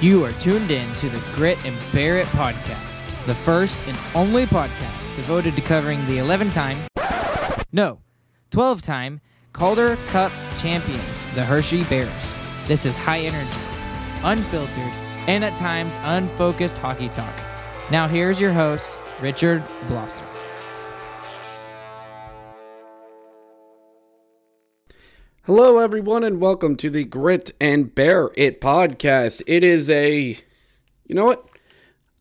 You are tuned in to the Grit and It podcast, the first and only podcast devoted to covering the 11 time, no, 12 time Calder Cup champions, the Hershey Bears. This is high energy, unfiltered, and at times unfocused hockey talk. Now, here's your host, Richard Blosser. Hello, everyone, and welcome to the Grit and Bear It podcast. It is a. You know what?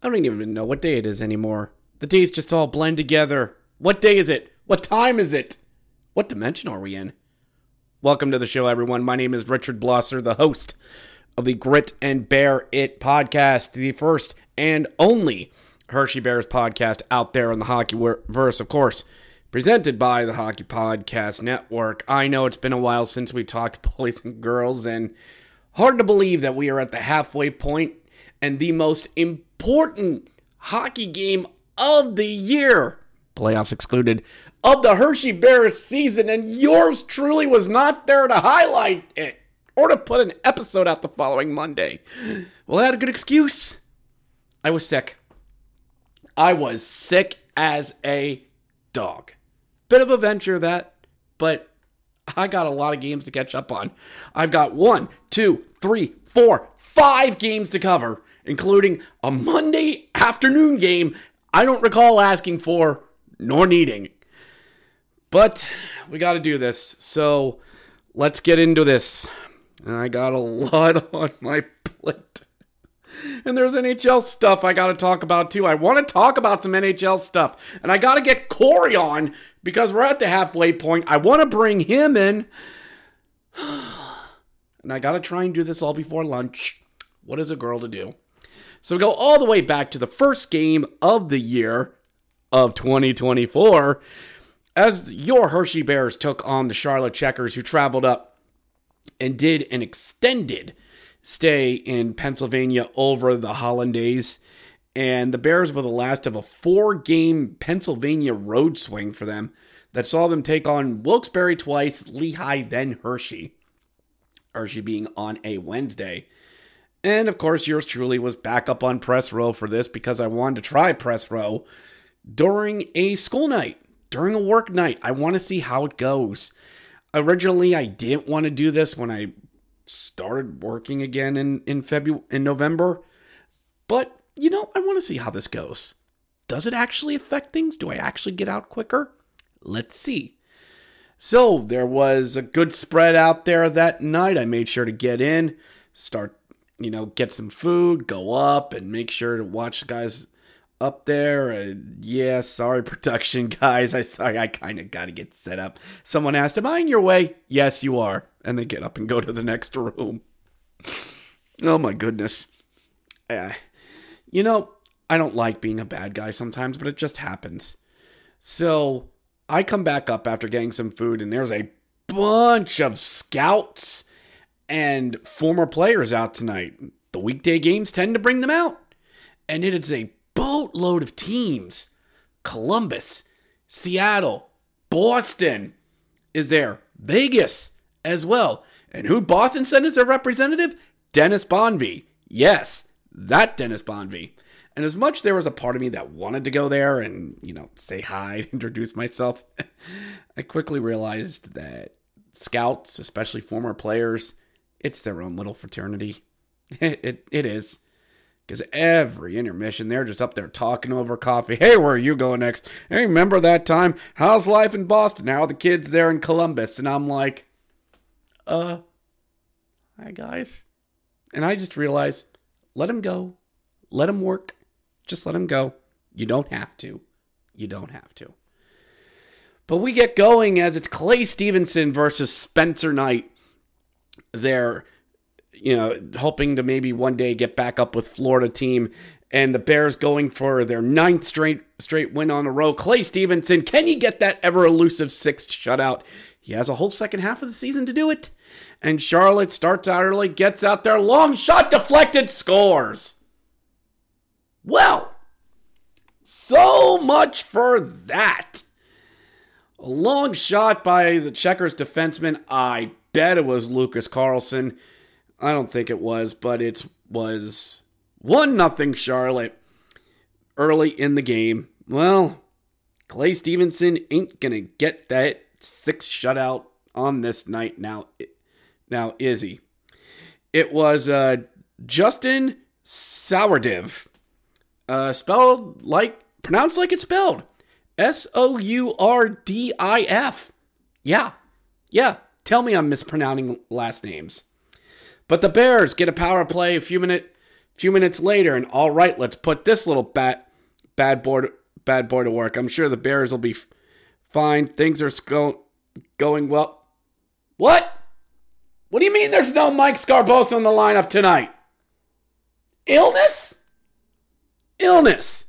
I don't even know what day it is anymore. The days just all blend together. What day is it? What time is it? What dimension are we in? Welcome to the show, everyone. My name is Richard Blosser, the host of the Grit and Bear It podcast, the first and only Hershey Bears podcast out there in the hockey verse, of course presented by the Hockey Podcast Network. I know it's been a while since we talked boys and girls, and hard to believe that we are at the halfway point and the most important hockey game of the year, playoffs excluded, of the Hershey Bears season, and yours truly was not there to highlight it or to put an episode out the following Monday. Well, I had a good excuse. I was sick. I was sick as a dog. Bit of a venture that, but I got a lot of games to catch up on. I've got one, two, three, four, five games to cover, including a Monday afternoon game I don't recall asking for nor needing. But we got to do this. So let's get into this. I got a lot on my plate. And there's NHL stuff I got to talk about too. I want to talk about some NHL stuff. And I got to get Corey on because we're at the halfway point. I want to bring him in. and I got to try and do this all before lunch. What is a girl to do? So we go all the way back to the first game of the year of 2024 as your Hershey Bears took on the Charlotte Checkers, who traveled up and did an extended stay in Pennsylvania over the Hollandaise. And the Bears were the last of a four game Pennsylvania road swing for them that saw them take on Wilkes-Barre twice, Lehigh, then Hershey. Hershey being on a Wednesday. And of course, yours truly was back up on press row for this because I wanted to try press row during a school night, during a work night. I want to see how it goes. Originally, I didn't want to do this when I started working again in in February in November. But, you know, I want to see how this goes. Does it actually affect things? Do I actually get out quicker? Let's see. So, there was a good spread out there that night. I made sure to get in, start, you know, get some food, go up and make sure to watch the guys up there. Uh, yeah, sorry, production guys. I sorry, I kind of got to get set up. Someone asked, "Am I in your way?" Yes, you are. And they get up and go to the next room. oh my goodness. Uh, you know, I don't like being a bad guy sometimes, but it just happens. So I come back up after getting some food, and there's a bunch of scouts and former players out tonight. The weekday games tend to bring them out. And it is a boatload of teams. Columbus, Seattle, Boston is there, Vegas as well. And who Boston sent as their representative? Dennis Bonvie. Yes, that Dennis Bonvie. And as much there was a part of me that wanted to go there and, you know, say hi, introduce myself, I quickly realized that scouts, especially former players, it's their own little fraternity. It, it, it is. Because every intermission, they're just up there talking over coffee. Hey, where are you going next? Hey, remember that time? How's life in Boston? How are the kids there in Columbus. And I'm like, uh, hi, guys. And I just realized, let him go. Let him work. Just let him go. You don't have to. You don't have to. But we get going as it's Clay Stevenson versus Spencer Knight. They're, you know, hoping to maybe one day get back up with Florida team. And the Bears going for their ninth straight straight win on a row. Clay Stevenson, can he get that ever elusive sixth shutout? He has a whole second half of the season to do it. And Charlotte starts out early, gets out there, long shot deflected, scores. Well, so much for that. A long shot by the Checkers defenseman. I bet it was Lucas Carlsson. I don't think it was, but it was 1 nothing Charlotte early in the game. Well, Clay Stevenson ain't going to get that six shutout on this night now. Now, Izzy. It was uh, Justin Sourdif, uh, spelled like, pronounced like it's spelled. S O U R D I F. Yeah. Yeah. Tell me I'm mispronouncing last names. But the Bears get a power play a few minute few minutes later and all right, let's put this little bat bad boy bad boy to work. I'm sure the Bears will be f- fine. Things are go- going well. What? What do you mean there's no Mike Sgarbossa in the lineup tonight? Illness? Illness.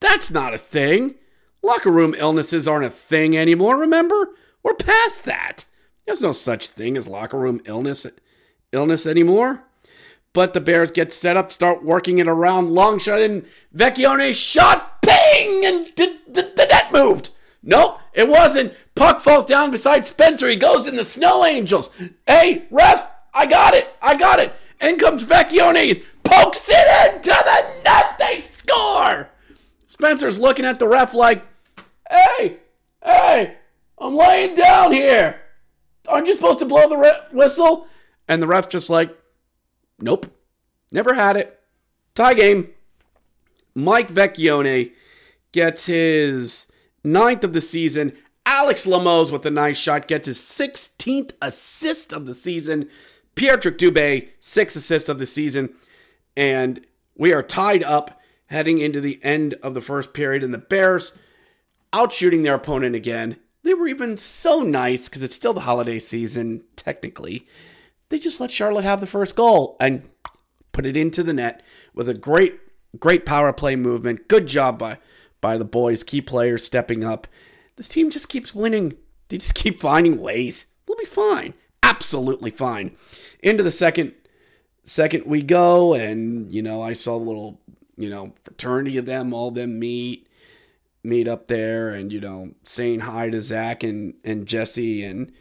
That's not a thing. Locker room illnesses aren't a thing anymore, remember? We're past that. There's no such thing as locker room illness illness anymore. But the Bears get set up, start working it around, long shot and Vecchione shot, ping, and the, the net moved. Nope, it wasn't. Puck falls down beside Spencer. He goes in the Snow Angels. Hey, ref, I got it. I got it. In comes Vecchione, pokes it into the net. They score. Spencer's looking at the ref like, hey, hey, I'm laying down here. Aren't you supposed to blow the re- whistle? And the ref's just like, nope, never had it. Tie game. Mike Vecchione gets his ninth of the season. Alex Limoges with a nice shot gets his 16th assist of the season. Pierre-Luc Dubé, sixth assist of the season. And we are tied up heading into the end of the first period. And the Bears out shooting their opponent again. They were even so nice because it's still the holiday season, technically. They just let Charlotte have the first goal and put it into the net with a great, great power play movement. Good job by, by the boys, key players stepping up. This team just keeps winning. They just keep finding ways. We'll be fine. Absolutely fine. Into the second second we go, and you know, I saw a little, you know, fraternity of them, all them meet meet up there and you know saying hi to Zach and and Jesse and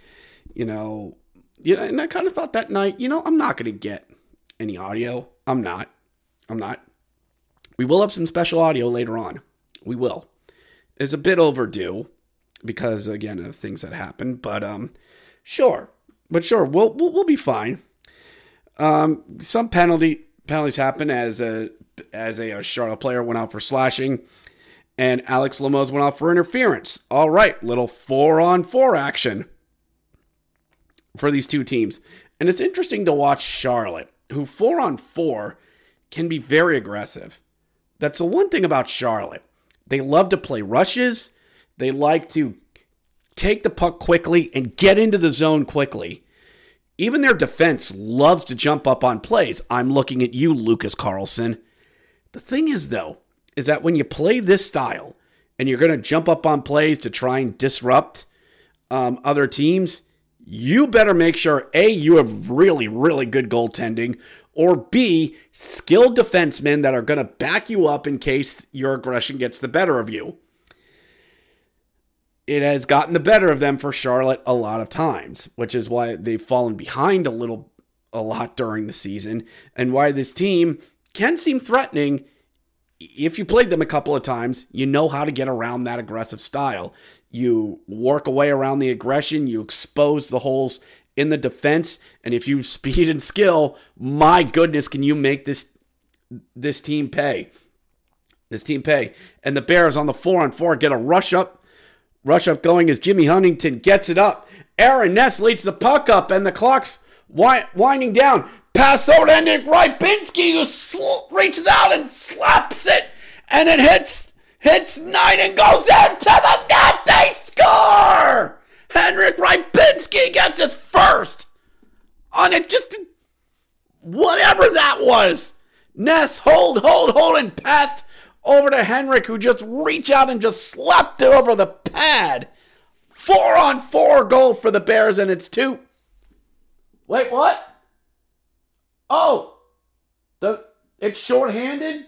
you know you know and I kind of thought that night you know I'm not gonna get any audio I'm not I'm not we will have some special audio later on we will it's a bit overdue because again of things that happened but um sure but sure we'll we'll, we'll be fine um some penalty penalties happen as a as a, Charlotte player went out for slashing and Alex Limoges went off for interference. All right, little four on four action for these two teams. And it's interesting to watch Charlotte, who four on four can be very aggressive. That's the one thing about Charlotte. They love to play rushes, they like to take the puck quickly and get into the zone quickly. Even their defense loves to jump up on plays. I'm looking at you, Lucas Carlsson. The thing is, though, is that when you play this style and you're going to jump up on plays to try and disrupt um, other teams, you better make sure A, you have really, really good goaltending, or B, skilled defensemen that are going to back you up in case your aggression gets the better of you. It has gotten the better of them for Charlotte a lot of times, which is why they've fallen behind a little, a lot during the season, and why this team can seem threatening if you played them a couple of times, you know how to get around that aggressive style. You work away around the aggression, you expose the holes in the defense, and if you speed and skill, my goodness, can you make this this team pay? This team pay. And the Bears on the four on four get a rush up. Rush up going as Jimmy Huntington gets it up. Aaron Ness leads the puck up, and the clock's winding down. Pass over to Nick Rybinski, who sl- reaches out and slaps it, and it hits hits nine and goes into the net. They score! Henrik Rybinski gets his first on it. Just whatever that was. Ness hold, hold, hold, and passed over to Henrik, who just reached out and just slapped it over the pad. Four on four goal for the Bears, and it's two. Wait, what? Oh, the it's shorthanded.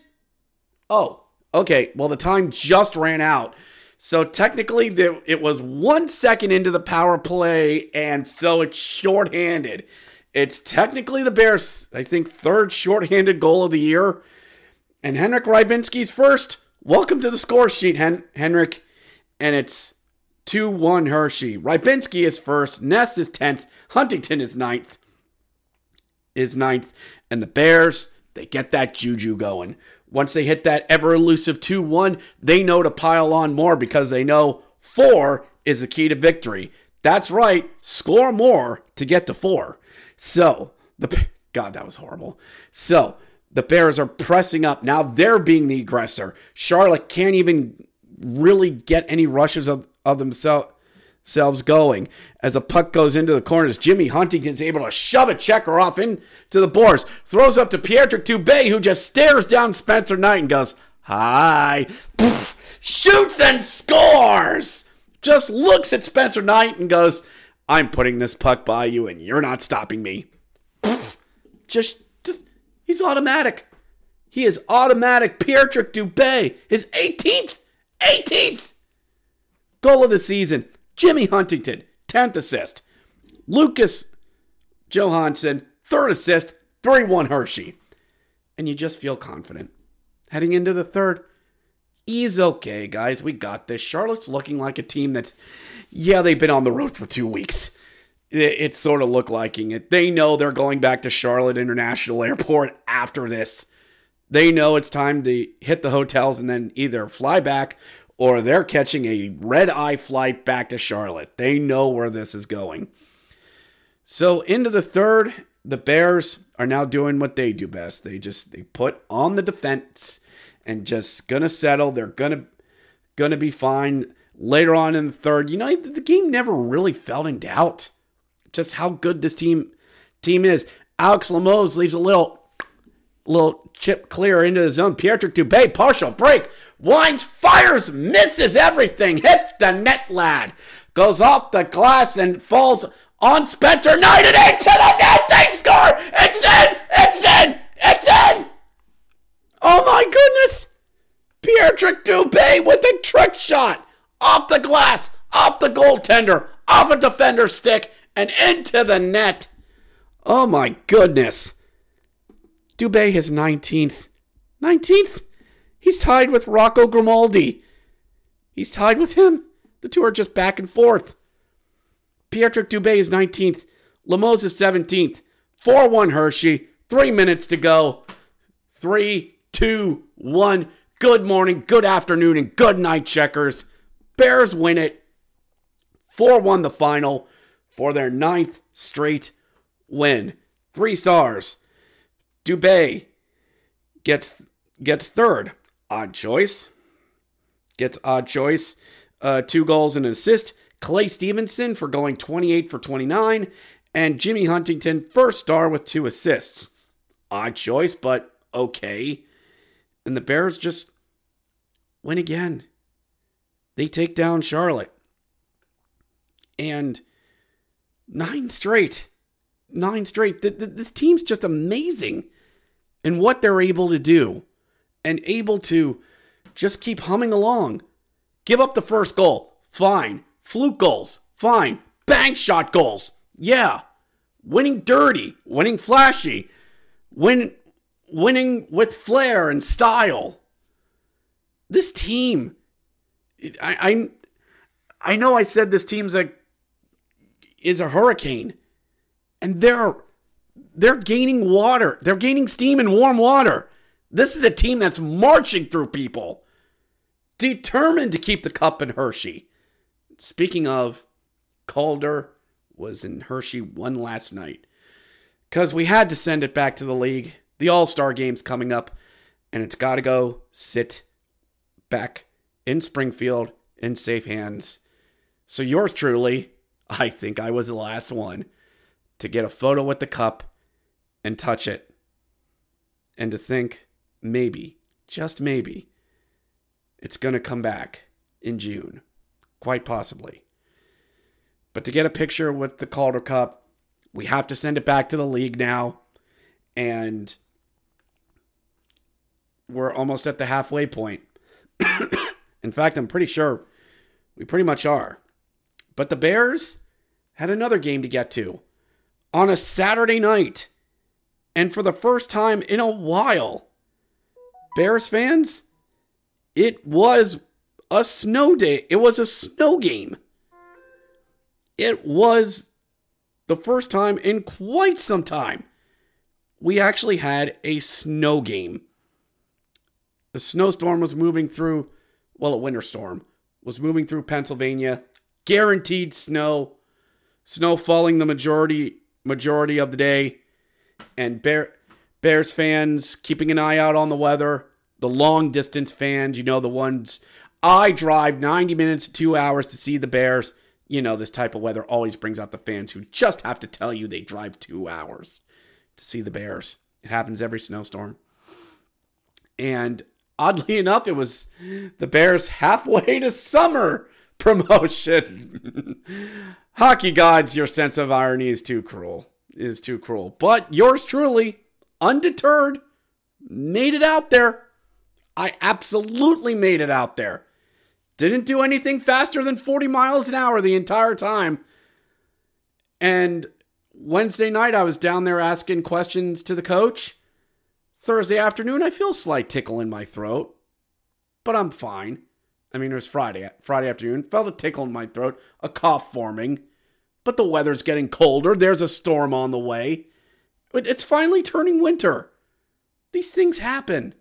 Oh, okay. Well, the time just ran out, so technically there, it was one second into the power play, and so it's shorthanded. It's technically the Bears, I think, third shorthanded goal of the year, and Henrik Rybinski's first. Welcome to the score sheet, Hen- Henrik, and it's two one Hershey. Rybinski is first. Ness is tenth. Huntington is ninth is ninth. And the Bears, they get that juju going. Once they hit that ever elusive 2 1, they know to pile on more because they know four is the key to victory. That's right, score more to get to four. So, the God, that was horrible. So, the Bears are pressing up. Now they're being the aggressor. Charlotte can't even really get any rushes of, of themselves going. As a puck goes into the corners, Jimmy Huntington's able to shove a checker off into the boards. Throws up to Pierre-Luc Dubé, who just stares down Spencer Knight and goes, Hi. Poof, shoots and scores. Just looks at Spencer Knight and goes, I'm putting this puck by you and you're not stopping me. Poof, just, he's automatic. He is automatic. Pierre-Luc Dubé, his 18th, 18th goal of the season. Jimmy Huntington, 10th assist. Lucas Johansson, third assist, 3 1 Hershey. And you just feel confident. Heading into the third, he's okay, guys. We got this. Charlotte's looking like a team that's, yeah, they've been on the road for two weeks. It, sort of look liking it. They know they're going back to Charlotte International Airport after this. They know it's time to hit the hotels and then either fly back or they're catching a red eye flight back to Charlotte. They know where this is going. So into the third, the Bears are now doing what they do best. They just they put on the defense and just gonna settle. They're gonna gonna be fine. Later on in the third, you know, the game never really felt in doubt. Just how good this team team is. Alex Limoges leaves a little little chip clear into the zone. Pierre-Luc Dubé, partial break. Winds, fires, misses everything. Hit the net, lad. Goes off the glass and falls on Spencer Knight and into the net. They score. It's in. It's in. It's in. Oh my goodness. Pierre-Luc Dubé with a trick shot off the glass, off the goaltender, off a defender's stick, and into the net. Oh my goodness. Dubé his 19th. 19th? He's tied with Rocco Grimaldi. He's tied with him. The two are just back and forth. Pierre-Luc Dubé is 19th. Limoges is 17th. 4 1 Hershey. Three minutes to go. Three, two, one. Good morning, good afternoon, and good night, checkers. Bears win it. 4 1 the final for their ninth straight win. Three stars. Dubé gets gets third. Odd choice. Gets odd choice. Uh, two goals and an assist. Clay Stevenson for going 28 for 29. And Jimmy Huntington, first star with two assists. Odd choice, but okay. And the Bears just win again. They take down Charlotte. And nine straight. Nine straight. This team's just amazing and what they're able to do and able to just keep humming along. Give up the first goal. Fine. Fluke goals. Fine. Bank shot goals. Yeah. Winning dirty. Winning flashy. Win, winning with flair and style. this team, I, I, I know I said this team's a is a hurricane, and they're they're gaining water. They're gaining steam and warm water. This is a team that's marching through people, determined to keep the cup in Hershey. Speaking of, Calder was in Hershey one last night because we had to send it back to the league. The All Star game's coming up, and it's got to go sit back in Springfield in safe hands. So, yours truly, I think I was the last one to get a photo with the cup and touch it. And to think, maybe, just maybe, it's going to come back in June. Quite possibly. But to get a picture with the Calder Cup, we have to send it back to the league now. And we're almost at the halfway point. In fact, I'm pretty sure we pretty much are. But the Bears had another game to get to on a Saturday night. And for the first time in a while, Bears fans, it was a snow day. It was a snow game. It was the first time in quite some time we actually had a snow game. A snowstorm was moving through, well, a winter storm was moving through Pennsylvania. Guaranteed snow, snow falling the majority majority of the day, and Bear, Bears fans keeping an eye out on the weather. The long distance fans, you know, the ones I drive 90 minutes to two hours to see the Bears. You know, this type of weather always brings out the fans who just have to tell you they drive two hours to see the Bears. It happens every snowstorm. And oddly enough, it was the Bears halfway to summer promotion. Hockey gods, your sense of irony is too cruel. Is too cruel. But yours truly, undeterred, made it out there. I absolutely made it out there. Didn't do anything faster than 40 miles an hour the entire time. And Wednesday night, I was down there asking questions to the coach. Thursday afternoon, I feel a slight tickle in my throat, but I'm fine. I mean, it was Friday, Friday afternoon. Felt a tickle in my throat, a cough forming. But the weather's getting colder. There's a storm on the way. It's finally turning winter. These things happen.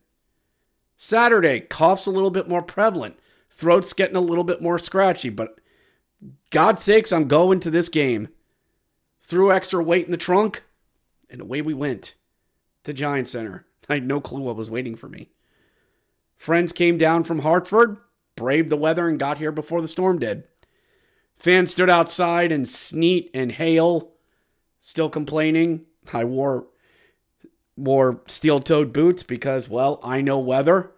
Saturday, cough's a little bit more prevalent. Throat's getting a little bit more scratchy, but God sakes, I'm going to this game. Threw extra weight in the trunk, and away we went to Giant Center. I had no clue what was waiting for me. Friends came down from Hartford, braved the weather, and got here before the storm did. Fans stood outside in sleet and hail, still complaining. I wore wore steel-toed boots because, well, I know weather.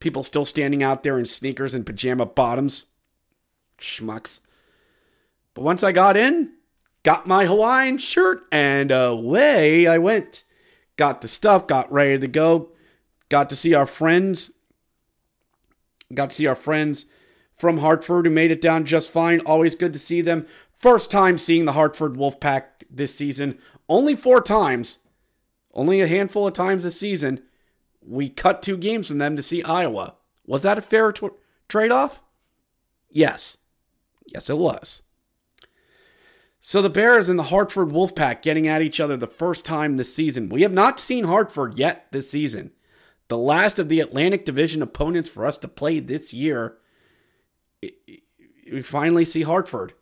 People still standing out there in sneakers and pajama bottoms. Schmucks. But once I got in, got my Hawaiian shirt, and away I went. Got the stuff, got ready to go. Got to see our friends. Got to see our friends from Hartford who made it down just fine. Always good to see them. First time seeing the Hartford Wolfpack this season. Only four times. Only a handful of times this season. We cut two games from them to see Iowa. Was that a fair t- trade off? Yes. Yes, it was. So the Bears and the Hartford Wolfpack getting at each other the first time this season. We have not seen Hartford yet this season. The last of the Atlantic Division opponents for us to play this year. We finally see Hartford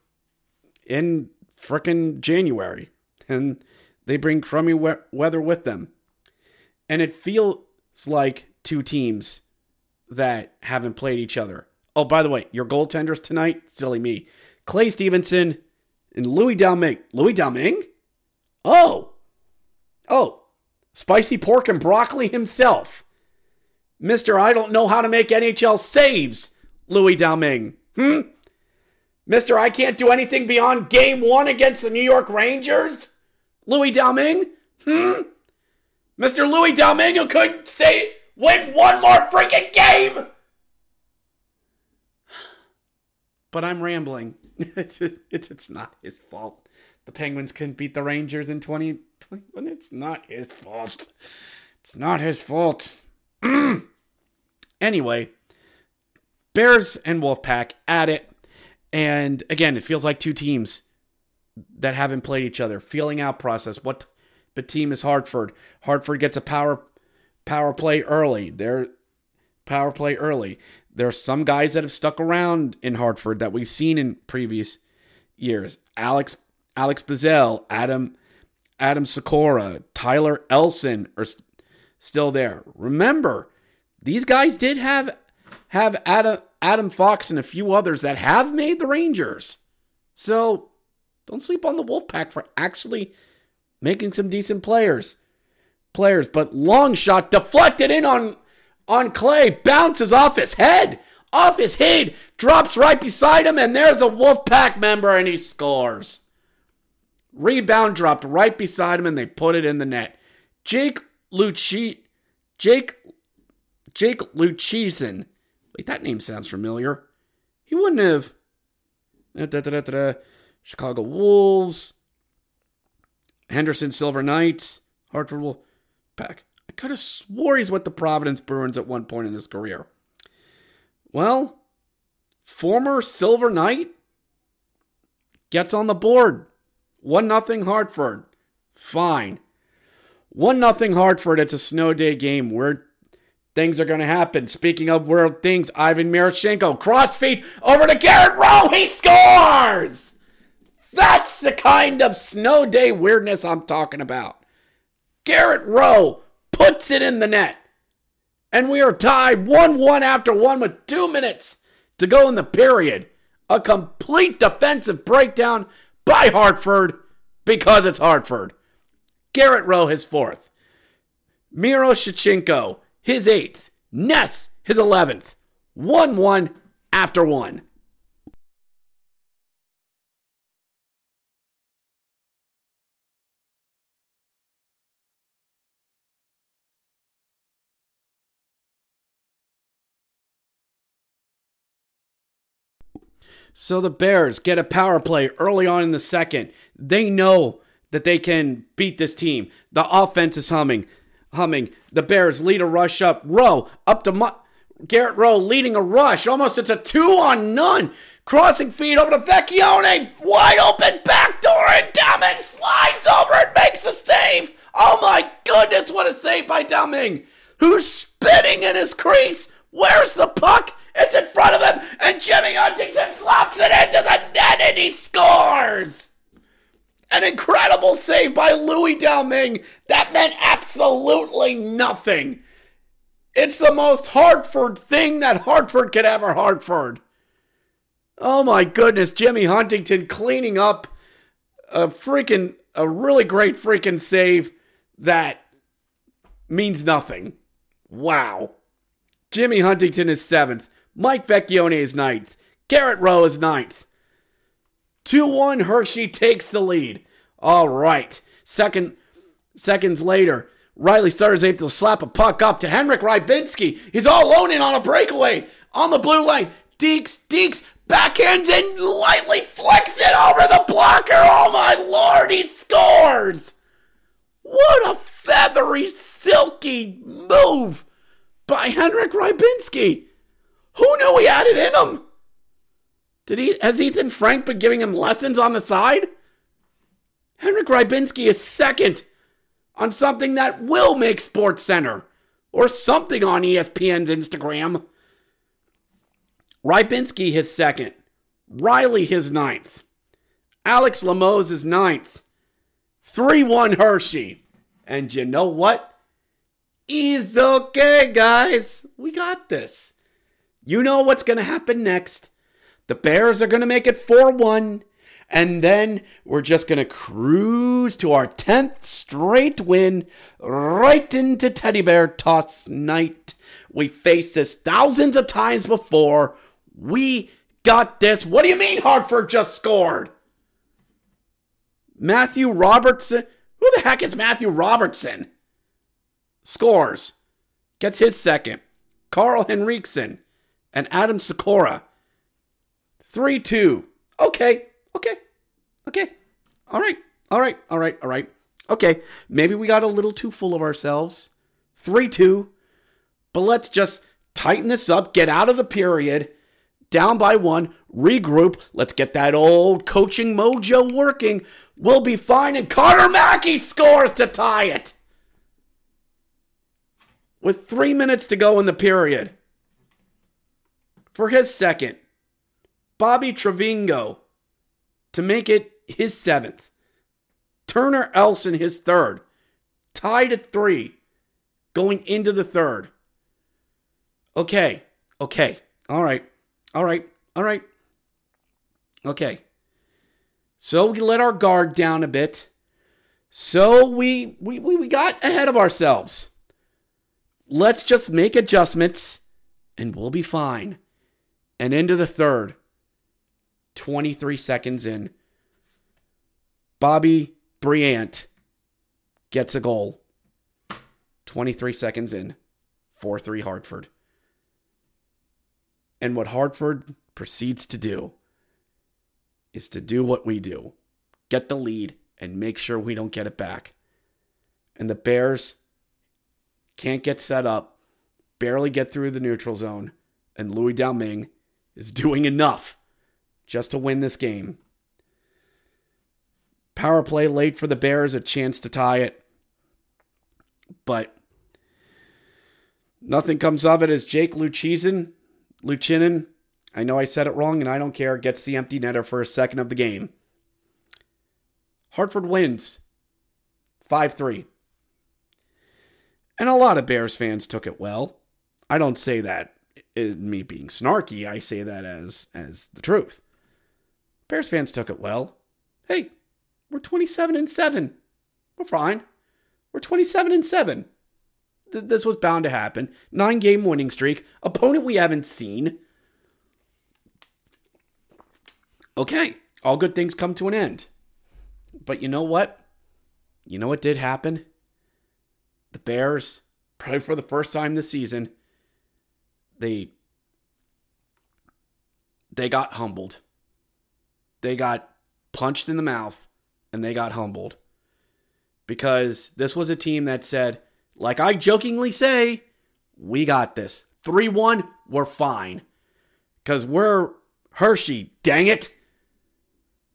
in frickin' January. And they bring crummy we- weather with them. And it feels like two teams that haven't played each other. Oh, by the way, your goaltenders tonight, silly me. Clay Stevenson and Louis Domingue. Louis Domingue? Oh. Oh. Spicy pork and broccoli himself. Mr. I don't know how to make NHL saves, Louis Domingue. Hmm? Mr. I can't do anything beyond game one against the New York Rangers? Louis Domingue? Hmm? Mr. Louis Domingue who couldn't say win one more freaking game? But I'm rambling. it's, it's, it's not his fault. The Penguins couldn't beat the Rangers in 2021. It's not his fault. It's not his fault. anyway, Bears and Wolfpack at it. And again, it feels like two teams that haven't played each other. Feeling out process. What but team is Hartford? Hartford gets a power power play early. They're power play early. There are some guys that have stuck around in Hartford that we've seen in previous years. Alex Alex Belzile, Adam Adam Sikora, Tyler Elson are still there. Remember, these guys did have have Adam Adam Fox and a few others that have made the Rangers. So don't sleep on the Wolfpack for actually making some decent players. Players, but long shot deflected in on on Clay, bounces off his head, off his head, drops right beside him, and there's a Wolfpack member, and he scores. Rebound dropped right beside him, and they put it in the net. Jake Lucci, Jake, Jake Luchisen. Wait, that name sounds familiar. He wouldn't have. Da, da, da, Chicago Wolves, Henderson Silver Knights, Hartford Wolfpack. I could have swore he's with the Providence Bruins at one point in his career. Well, former Silver Knight gets on the board. 1 nothing Hartford. Fine. 1 nothing Hartford. It's a snow day game where things are going to happen. Speaking of where things, Ivan Miroshnichenko, crossfeed over to Garrett Rowe. He scores! That's the kind of snow day weirdness I'm talking about. Garrett Rowe puts it in the net. And we are tied 1 1 after 1 with two minutes to go in the period. A complete defensive breakdown by Hartford because it's Hartford. Garrett Rowe, his fourth. Miroshnichenko, his eighth. Ness, his 11th. 1 1 after 1. So the Bears get a power play early on in the second. They know that they can beat this team. The offense is humming, humming. The Bears lead a rush up. Rowe up to Mo- Garrett Rowe leading a rush. Almost it's a two on none. Crossing feed over to Vecchione. Wide open backdoor and Domingue slides over and makes the save. Oh my goodness, what a save by Domingue. Who's spinning in his crease? Where's the puck? It's in front of him, and Jimmy Huntington slaps it into the net and he scores! An incredible save by Louis Domingue. That meant absolutely nothing. It's the most Hartford thing that Hartford could ever Hartford. Oh my goodness, Jimmy Huntington cleaning up a freaking, a really great freaking save that means nothing. Wow. Jimmy Huntington is seventh. Mike Vecchione is ninth. Garrett Rowe is ninth. 2 1, Hershey takes the lead. All right. Second, seconds later, Riley Sutter is able to slap a puck up to Henrik Rybinski. He's all alone in on a breakaway on the blue line. Deeks, Deeks, backhands and lightly flicks it over the blocker. Oh my lord, he scores! What a feathery, silky move by Henrik Rybinski. Who knew he had it in him? Did he has Ethen Frank been giving him lessons on the side? Henrik Rybinski is second on something that will make Sports Center or something on ESPN's Instagram. Rybinski his second. Riley his ninth. Alex Limoges is ninth. 3 1 Hershey. And you know what? He's okay, guys. We got this. You know what's going to happen next. The Bears are going to make it 4 1. And then we're just going to cruise to our 10th straight win right into Teddy Bear Toss night. We faced this thousands of times before. We got this. What do you mean Hartford just scored? Matthew Robertson. Who the heck is Matthew Robertson? Scores. Gets his second. Karl Henriksson and Adam Sikora. 3 2. Okay. Okay. Okay. All right. All right. All right. All right. Okay. Maybe we got a little too full of ourselves. 3 2. But let's just tighten this up, get out of the period, down by one, regroup. Let's get that old coaching mojo working. We'll be fine. And Carter Mackey scores to tie it. With three minutes to go in the period. For his second, Bobby Trivigno to make it his seventh. Turner Elson his third. Tied at three going into the third. Okay, okay, all right, all right, all right. Okay. So we let our guard down a bit. So we we we we got ahead of ourselves. Let's just make adjustments and we'll be fine. And into the third. 23 seconds in. Bobby Briant gets a goal. 23 seconds in. 4 3 Hartford. And what Hartford proceeds to do is to do what we do get the lead and make sure we don't get it back. And the Bears can't get set up, barely get through the neutral zone, and Louis Domingue is doing enough just to win this game. Power play late for the Bears, a chance to tie it. But nothing comes of it as Jake Luchizin, Luchinin, I know I said it wrong and I don't care, gets the empty netter for a second of the game. Hartford wins 5 3. And a lot of Bears fans took it well. I don't say that me being snarky, I say that as as the truth. Bears fans took it well. Hey, we're 27 and 7. We're fine. We're 27 and 7. Th- this was bound to happen. 9 game winning streak, opponent we haven't seen. Okay, all good things come to an end. But you know what? You know what did happen? The Bears, probably for the first time this season, they they got humbled. They got punched in the mouth and they got humbled. Because this was a team that said, like I jokingly say, we got this. 3 1, we're fine. Because we're Hershey, dang it.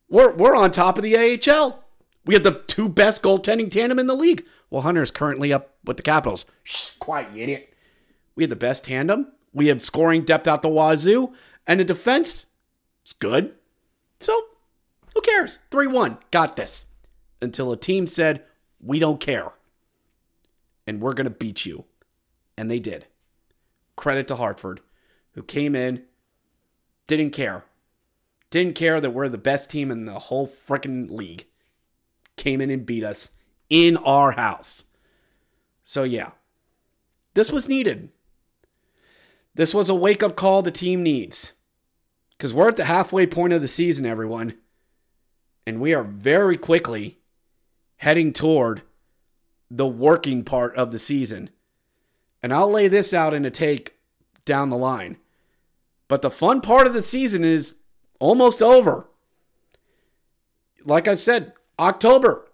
We're, we're on top of the AHL. We have the two best goaltending tandem in the league. Well, Hunter's currently up with the Capitals. Shh, quiet, you idiot. We have the best tandem. We have scoring depth out the wazoo. And the defense, it's good. So, who cares? 3 1. Got this. Until a team said, we don't care. And we're going to beat you. And they did. Credit to Hartford, who came in, didn't care. Didn't care that we're the best team in the whole freaking league. Came in and beat us in our house. So, yeah, this was needed. This was a wake up call the team needs. Because we're at the halfway point of the season, everyone. And we are very quickly heading toward the working part of the season. And I'll lay this out in a take down the line. But the fun part of the season is almost over. Like I said, October,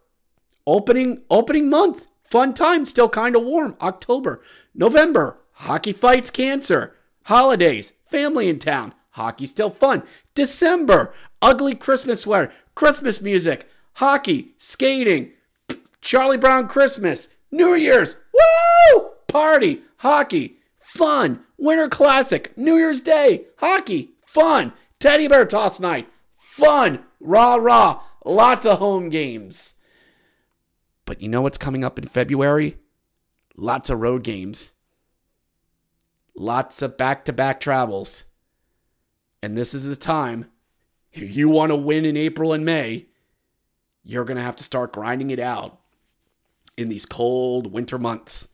opening opening month, fun time, still kind of warm. October, November, hockey fights cancer, holidays, family in town, hockey still fun. December, ugly Christmas sweater, Christmas music, hockey, skating, Charlie Brown Christmas, New Year's, woo! Party, hockey, fun, Winter Classic, New Year's Day, hockey, fun, Teddy Bear Toss Night, fun, rah rah, lots of home games. But you know what's coming up in February? Lots of road games. Lots of back to back travels. And this is the time, if you want to win in April and May, you're going to have to start grinding it out in these cold winter months.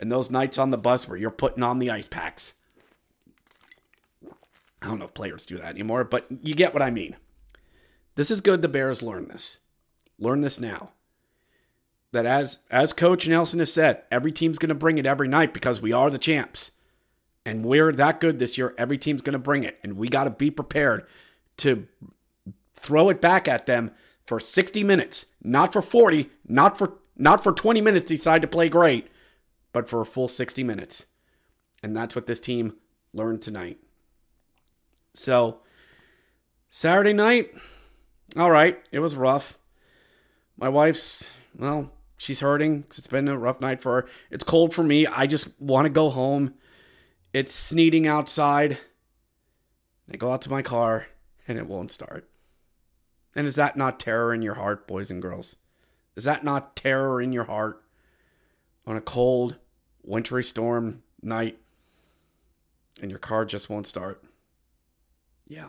And those nights on the bus where you're putting on the ice packs. I don't know if players do that anymore, but you get what I mean. This is good the Bears learn this. Learn this now. That as as coach Nelson has said, every team's going to bring it every night because we are the champs. And we're that good this year. Every team's going to bring it and we got to be prepared to throw it back at them for 60 minutes, not for 40, not for not for 20 minutes decide to play great, but for a full 60 minutes. And that's what this team learned tonight. So, Saturday night, all right, it was rough. My wife's, well, she's hurting. It's been a rough night for her. It's cold for me. I just want to go home. It's sneaking outside. I go out to my car and it won't start. And is that not terror in your heart, boys and girls? Is that not terror in your heart on a cold, wintry storm night and your car just won't start? Yeah.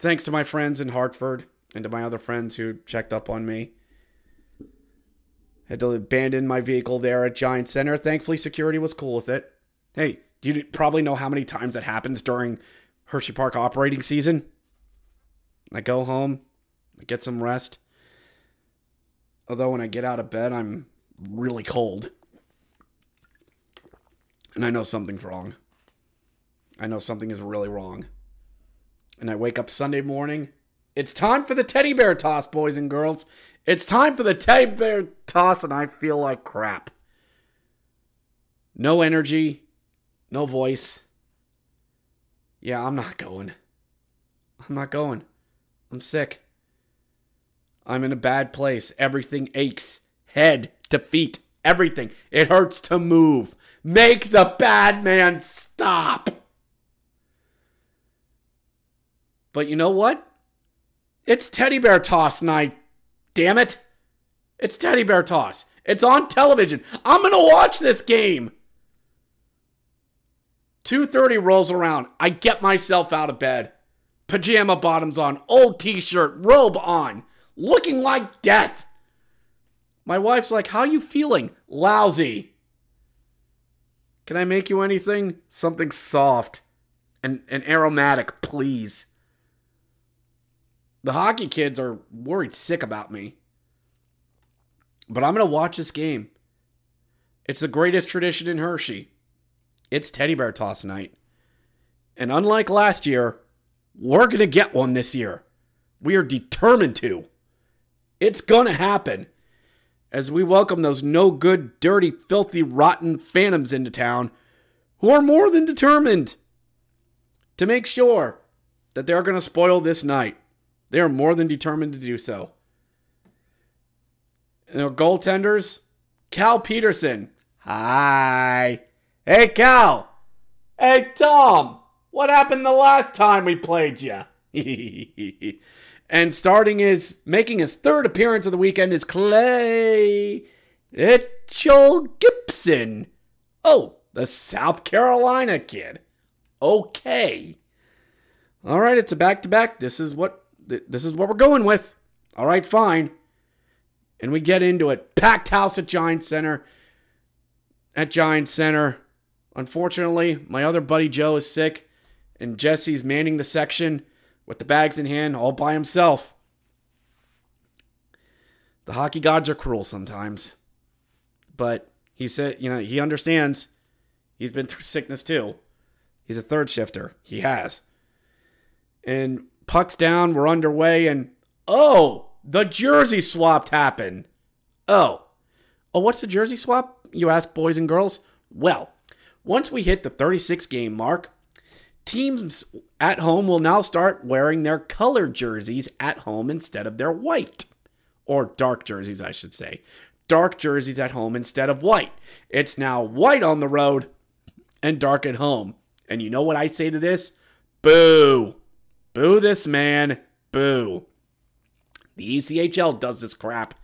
Thanks to my friends in Hartford and to my other friends who checked up on me. Had to abandon my vehicle there at Giant Center. Thankfully, security was cool with it. Hey, you probably know how many times that happens during Hershey Park operating season. I go home, I get some rest. Although when I get out of bed, I'm really cold. And I know something's wrong. I know something is really wrong. And I wake up Sunday morning. It's time for the teddy bear toss, boys and girls. It's time for the teddy bear toss, and I feel like crap. No energy, no voice. Yeah, I'm not going. I'm not going. I'm sick. I'm in a bad place. Everything aches. Head to feet. Everything. It hurts to move. Make the bad man stop. But you know what? It's teddy bear toss night. Damn it. It's teddy bear toss. It's on television. I'm going to watch this game. 2:30 rolls around. I get myself out of bed. Pajama bottoms on, old t-shirt, robe on, looking like death. My wife's like, "How are you feeling?" Lousy. Can I make you anything? Something soft and, and aromatic, please. The hockey kids are worried sick about me. But I'm going to watch this game. It's the greatest tradition in Hershey. It's teddy bear toss night. And unlike last year, we're going to get one this year. We are determined to. It's going to happen as we welcome those no good, dirty, filthy, rotten phantoms into town who are more than determined to make sure that they're going to spoil this night. They are more than determined to do so. And our goaltenders, Cal Petersen. Hi. Hey, Cal. Hey, Tom. What happened the last time we played you? and starting his, making his third appearance of the weekend is Clay Mitchell Gibson. Oh, the South Carolina kid. Okay. All right, it's a back to back. This is what this is what we're going with. All right, fine. And we get into it. Packed house at Giant Center. At Giant Center. Unfortunately, my other buddy Joe is sick, and Jesse's manning the section with the bags in hand all by himself. The hockey gods are cruel sometimes. But he said, you know, he understands. He's been through sickness too. He's a third shifter. He has. And pucks down, we're underway, and oh, the jersey swap happened. Oh. Oh, what's the jersey swap? You ask, boys and girls. Well, once we hit the 36 game mark, teams at home will now start wearing their colored jerseys at home instead of their white. Or dark jerseys, I should say. Dark jerseys at home instead of white. It's now white on the road and dark at home. And you know what I say to this? Boo. Boo this man. Boo. The ECHL does this crap.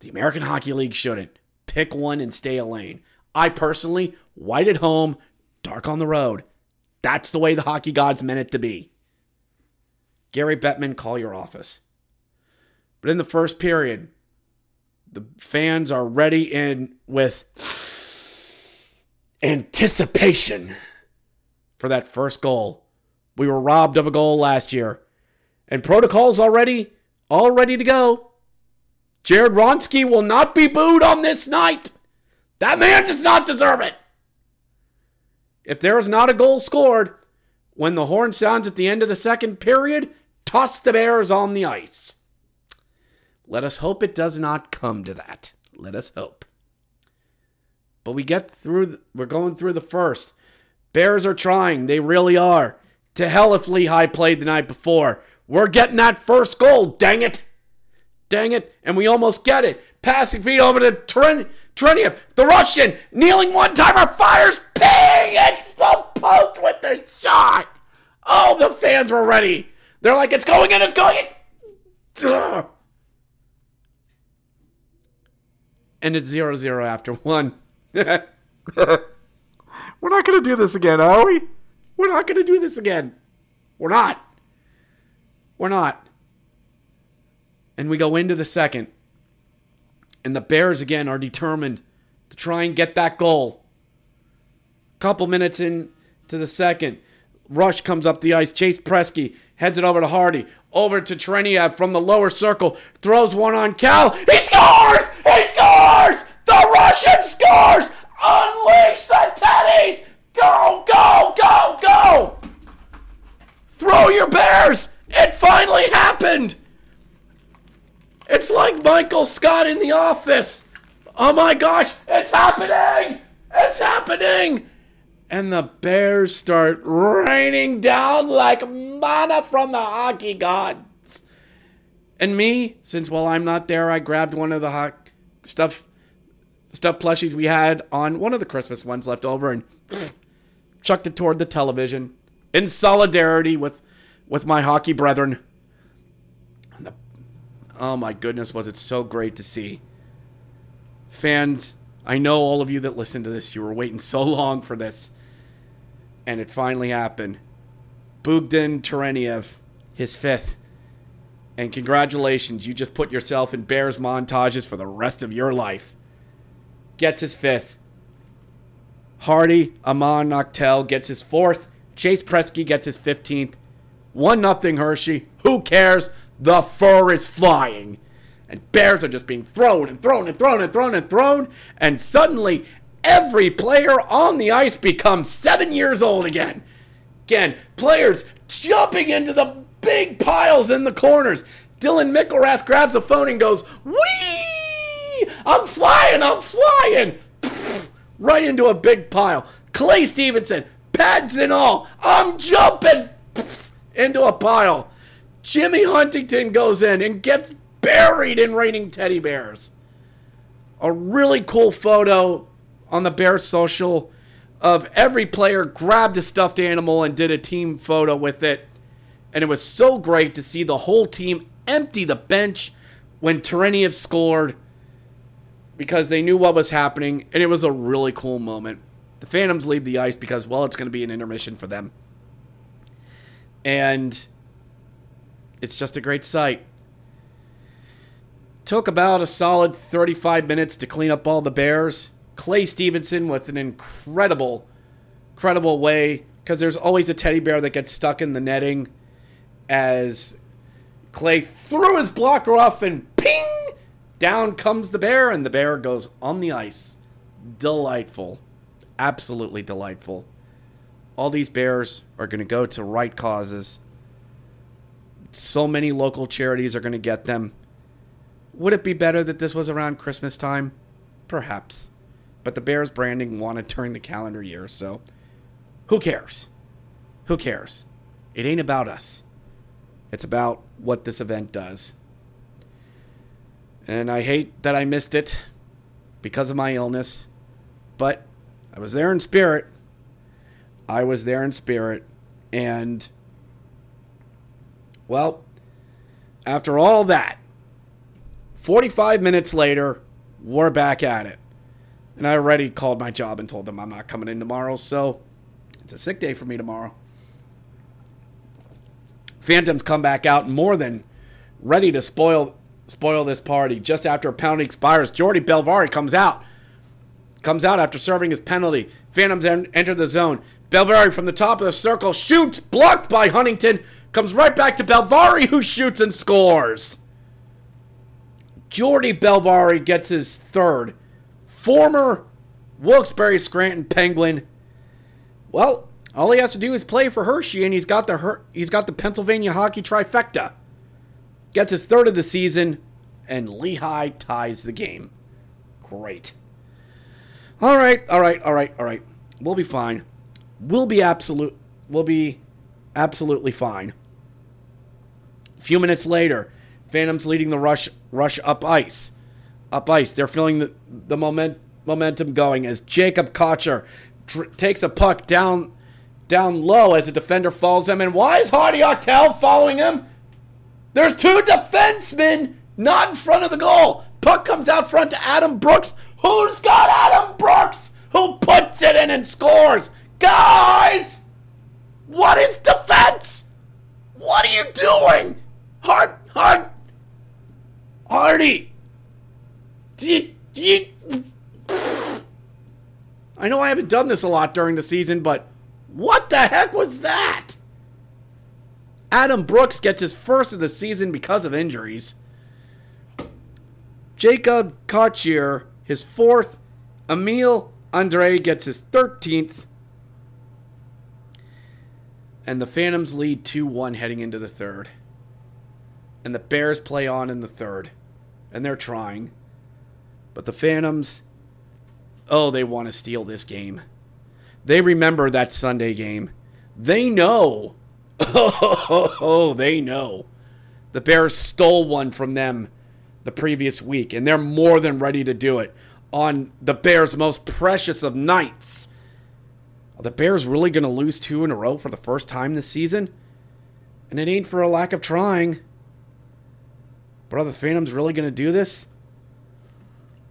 The American Hockey League shouldn't. Pick one and stay a lane. I personally, white at home, dark on the road. That's the way the hockey gods meant it to be. Gary Bettman, call your office. But in the first period, the fans are ready in with anticipation for that first goal. We were robbed of a goal last year. And protocols already all ready to go. Jared Wronski will not be booed on this night. That man does not deserve it. If there is not a goal scored, when the horn sounds at the end of the second period, toss the Bears on the ice. Let us hope it does not come to that. Let us hope. But we get through, we're going through the first. Bears are trying. They really are. To hell if Lehigh played the night before. We're getting that first goal, dang it. Dang it. And we almost get it. Passing feed over to Tren- Trineyev. The Russian kneeling one timer fires. Ping! It's the post with the shot. Oh, the fans were ready. They're like, it's going in, it's going in. Ugh. And it's 0 0 after one. We're not going to do this again, are we? We're not going to do this again. We're not. We're not. And we go into the second. And the Bears again are determined to try and get that goal. Couple minutes into the second, Rush comes up the ice. Chase Priskie heads it over to Hardy. Over to Trineyev from the lower circle. Throws one on Cal. He scores! He scores! The Russian scores! Unleash the teddies! Go, go, go, go! Throw your bears! It finally happened! It's like Michael Scott in the office. Oh my gosh, it's happening! It's happening! And the bears start raining down like manna from the hockey gods. And me, since while I'm not there, I grabbed one of the ho- stuff stuff plushies we had on one of the Christmas ones left over and chucked it toward the television in solidarity with with my hockey brethren. Oh my goodness, was it so great to see. Fans, I know all of you that listen to this, you were waiting so long for this. And it finally happened. Bogdan Trineyev, his fifth. And congratulations, you just put yourself in Bears montages for the rest of your life. Gets his fifth. Hardy, Häman Aktell gets his fourth. Chase Priskie gets his 15th. 1 nothing Hershey. Who cares? The fur is flying. And bears are just being thrown and thrown and thrown and thrown and thrown. And suddenly, every player on the ice becomes seven years old again. Again, players jumping into the big piles in the corners. Dylan McIlrath grabs a phone and goes, Wee! I'm flying, I'm flying! Right into a big pile. Clay Stevenson, pads and all, I'm jumping into a pile. Jimmy Huntington goes in and gets buried in raining teddy bears. A really cool photo on the Bear social of every player grabbed a stuffed animal and did a team photo with it. And it was so great to see the whole team empty the bench when Trineyev scored because they knew what was happening. And it was a really cool moment. The Phantoms leave the ice because, well, it's going to be an intermission for them. And it's just a great sight. Took about a solid 35 minutes to clean up all the Bears. Clay Stevenson with an incredible, incredible way because there's always a teddy bear that gets stuck in the netting as Clay threw his blocker off and ping! Down comes the bear and the bear goes on the ice. Delightful. Absolutely delightful. All these bears are going to go to right causes. So many local charities are going to get them. Would it be better that this was around Christmas time? Perhaps. But the Bears branding wanted during the calendar year, so who cares? Who cares? It ain't about us. It's about what this event does. And I hate that I missed it because of my illness, but I was there in spirit. I was there in spirit. And, well, after all that, 45 minutes later, we're back at it. And I already called my job and told them I'm not coming in tomorrow, so it's a sick day for me tomorrow. Phantoms come back out more than ready to spoil spoil this party. Just after a penalty expires, Jordy Bellerive comes out. Comes out after serving his penalty. Phantoms en- enter the zone. Bellerive from the top of the circle shoots, blocked by Huntington. Comes right back to Bellerive, who shoots and scores. Jordy Bellerive gets his third. Former Wilkes-Barre Scranton Penguin. Well, all he has to do is play for Hershey, and he's got the he's got the Pennsylvania hockey trifecta. Gets his third of the season, and Lehigh ties the game. Great. All right, all right, all right, all right. We'll be fine. We'll be absolute. We'll be Absolutely fine. Few minutes later, Phantoms leading the rush rush up ice. Up ice. They're feeling the, the moment, momentum going as Jacob Gaucher tr- takes a puck down down low as a defender follows him. And why is Hardy Aktell following him? There's two defensemen not in front of the goal. Puck comes out front to Adam Brooks. Who's got Adam Brooks? Who puts it in and scores? Guys! What is defense? What are you doing? Hard, hard, Hardy. I know I haven't done this a lot during the season, but what the heck was that? Adam Brooks gets his first of the season because of injuries. Jacob Gaucher, his fourth. Emil Andrae gets his 13th. And the Phantoms lead 2 1 heading into the third. And the Bears play on in the third. And they're trying. But the Phantoms, oh, they want to steal this game. They remember that Sunday game. They know. Oh, they know. The Bears stole one from them the previous week, and they're more than ready to do it on the Bears' most precious of nights. Are the Bears really going to lose two in a row for the first time this season? And it ain't for a lack of trying. The Phantoms really going to do this?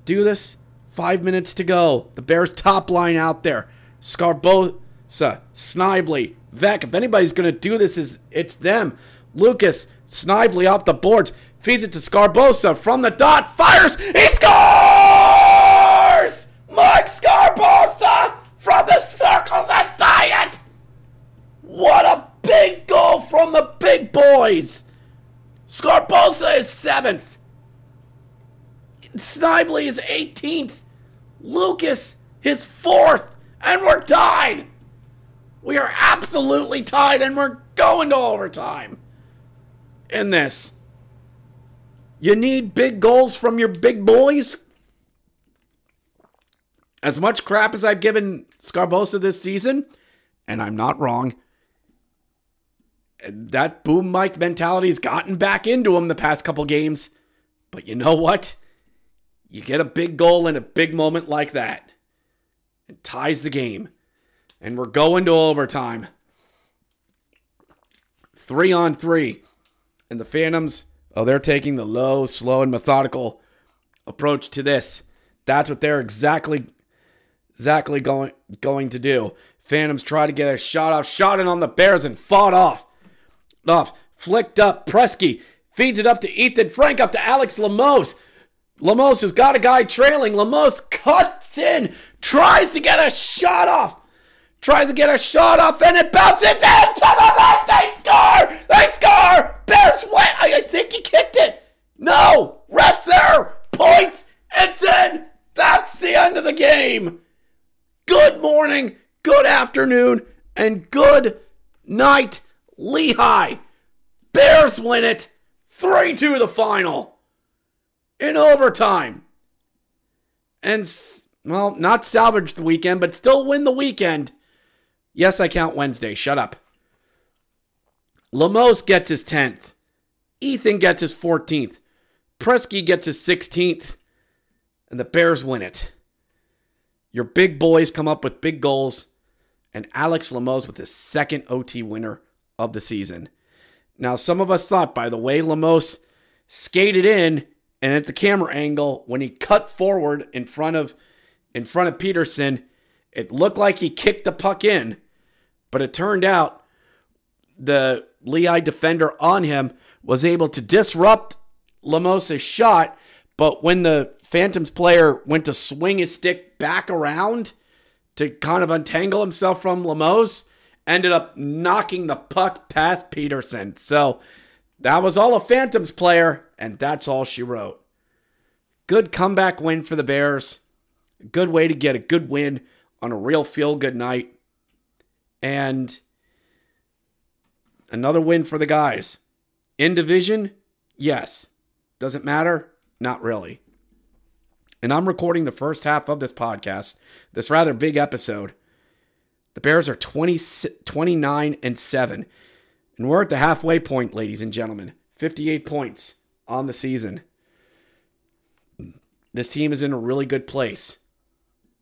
Do this? Five minutes to go. The Bears' top line out there. Sgarbossa, Snively, Vec. If anybody's going to do this, is it's them. Lucas, Snively off the boards, feeds it to Sgarbossa from the dot, fires, he scores! Mike Sgarbossa from the circles at Diet! What a big goal from the big boys! Sgarbossa is seventh. Snively is 18th. Lucas is fourth. And we're tied. We are absolutely tied and we're going to overtime. In this. You need big goals from your big boys. As much crap as I've given Sgarbossa this season, and I'm not wrong, that boom Mike has gotten back into him the past couple games. But you know what? You get a big goal in a big moment like that. It ties the game. And we're going to overtime. Three on three. And the Phantoms, oh, they're taking the low, slow, and methodical approach to this. That's what they're exactly exactly going going to do. Phantoms try to get a shot off, shot it on the Bears and fought off. Off. Flicked up. Priskie feeds it up to Ethen Frank, up to Alex Limoges. Limoges has got a guy trailing. Limoges cuts in, tries to get a shot off. Tries to get a shot off, and it bounces into the net. They score! They score! Bears win! I, I think he kicked it. No! Ref's there! Point! It's in! That's the end of the game! Good morning, good afternoon, and good night, Lehigh. Bears win it 3 2 the final in overtime. And, well, not salvage the weekend, but still win the weekend. Yes, I count Wednesday. Shut up. Limoges gets his 10th. Ethen gets his 14th. Priskie gets his 16th. And the Bears win it. Your big boys come up with big goals. And Alex Limoges with his second OT winner of the season. Now, some of us thought by the way Limoges skated in and at the camera angle when he cut forward in front of in front of Petersen, it looked like he kicked the puck in. But it turned out the Lehigh defender on him was able to disrupt Limoges's shot. But when the Phantoms player went to swing his stick back around to kind of untangle himself from Limoges, ended up knocking the puck past Petersen. So that was all a Phantoms player, and that's all she wrote. Good comeback win for the Bears. Good way to get a good win on a real feel good night. And another win for the guys. In division, yes. Does it matter? Not really. And I'm recording the first half of this podcast, this rather big episode. The Bears are 20, 29 and 7. And we're at the halfway point, ladies and gentlemen. 58 points on the season. This team is in a really good place,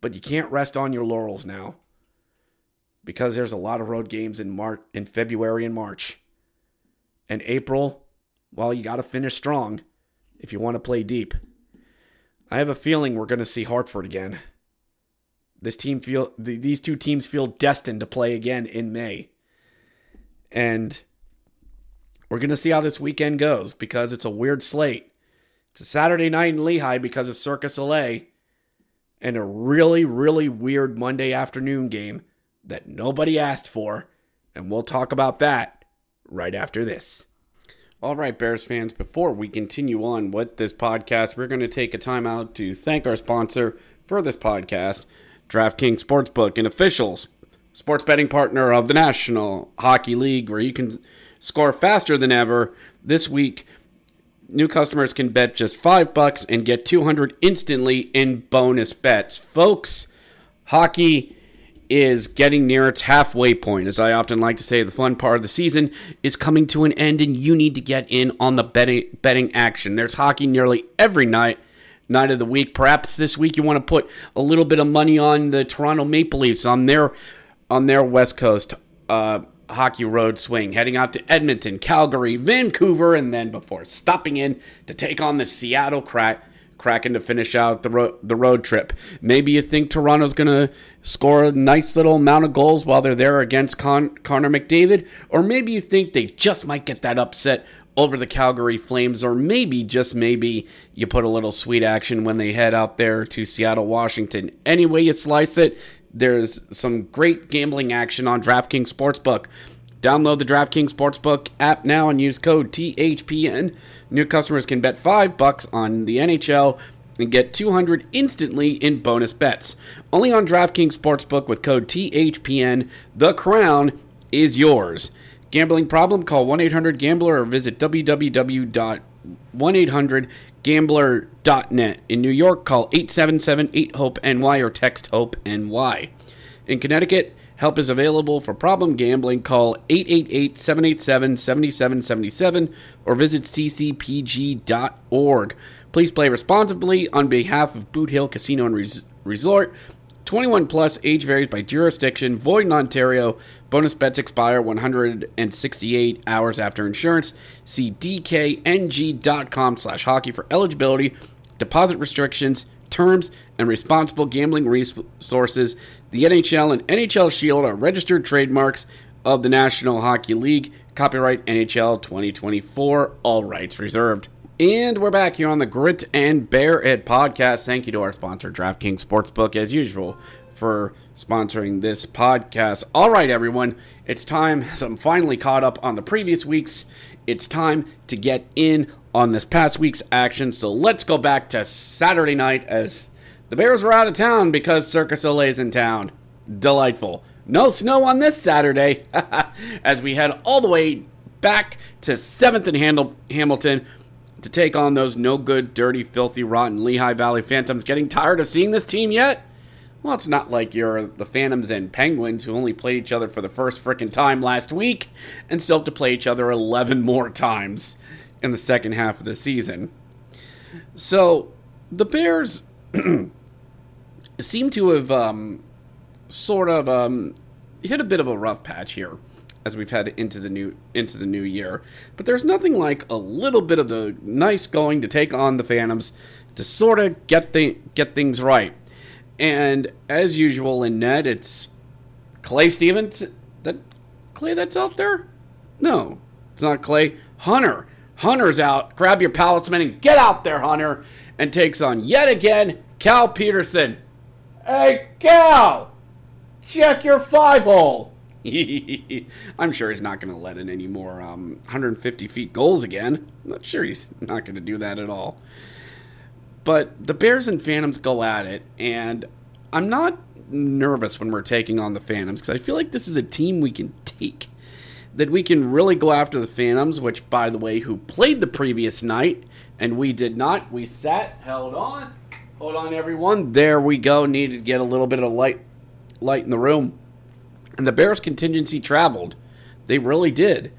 but you can't rest on your laurels now because there's a lot of road games in March in February and March. And April, well, you got to finish strong if you want to play deep. I have a feeling we're going to see Hartford again. This team feel these two teams feel destined to play again in May. And we're going to see how this weekend goes because it's a weird slate. It's a Saturday night in Lehigh because of Circus LA and a really really weird Monday afternoon game that nobody asked for, and we'll talk about that right after this. All right, Bears fans, before we continue on with this podcast, we're going to take a time out to thank our sponsor for this podcast, DraftKings Sportsbook, an official sports betting partner of the National Hockey League, where you can score faster than ever. This week, new customers can bet just 5 bucks and get 200 instantly in bonus bets. Folks, hockey is getting near its halfway point. As I often like to say, the fun part of the season is coming to an end, and you need to get in on the betting, betting action. There's hockey nearly every night, night of the week. Perhaps this week you want to put a little bit of money on the Toronto Maple Leafs on their on their West Coast uh, hockey road swing, heading out to Edmonton, Calgary, Vancouver, and then before stopping in to take on the Seattle Crack Kraken to finish out the road the road trip. Maybe you think Toronto's going to score a nice little amount of goals while they're there against Con- Connor McDavid, or maybe you think they just might get that upset over the Calgary Flames, or maybe just maybe you put a little sweet action when they head out there to Seattle, Washington. Any way you slice it, there's some great gambling action on DraftKings Sportsbook. Download the DraftKings Sportsbook app now and use code THPN. New customers can bet 5 bucks on the NHL and get 200 instantly in bonus bets. Only on DraftKings Sportsbook with code THPN. The crown is yours. Gambling problem? Call 1-800-GAMBLER or visit www.1800gambler.net. In New York, call 877-8-HOPE-NY or text HOPE-NY. In Connecticut, Help is available for problem gambling. Call 888 787 7777 or visit ccpg.org. Please play responsibly on behalf of Boot Hill Casino and Res- Resort. 21 plus, age varies by jurisdiction, void in Ontario. Bonus bets expire 168 hours after insurance. See dkng.com slash hockey for eligibility, deposit restrictions, terms, and responsible gambling resources. The NHL and NHL Shield are registered trademarks of the National Hockey League. Copyright NHL 2024, all rights reserved. And we're back here on the Grit and Bear It podcast. Thank you to our sponsor, DraftKings Sportsbook, as usual, for sponsoring this podcast. All right, everyone, it's time, as I'm finally caught up on the previous weeks, it's time to get in on this past week's action. So let's go back to Saturday night as the Bears were out of town because Circus is in town. Delightful. No snow on this Saturday as we head all the way back to 7th and Hamilton to take on those no good, dirty, filthy, rotten Lehigh Valley Phantoms. Getting tired of seeing this team yet? Well, it's not like you're the Phantoms and Penguins who only played each other for the first frickin' time last week and still have to play each other 11 more times in the second half of the season. So, the Bears seem to have um, sort of um, hit a bit of a rough patch here as we've had into the new into the new year. But there's nothing like a little bit of the nice going to take on the Phantoms to sort of get the get things right. And as usual in net, it's Clay Stevens that Clay that's out there. No, it's not Clay. Hunter. Hunter's out. Grab your palisman and get out there, Hunter. And takes on yet again Cal Petersen. Hey, Cal! Check your five hole! I'm sure he's not going to let in any more um, 150 feet goals again. I'm not sure he's not going to do that at all. But the Bears and Phantoms go at it, and I'm not nervous when we're taking on the Phantoms because I feel like this is a team we can take. That we can really go after the Phantoms, which, by the way, who played the previous night, and we did not. We sat, held on, Hold on, everyone. There we go. Needed to get a little bit of light, light in the room. And the Bears contingency traveled. They really did.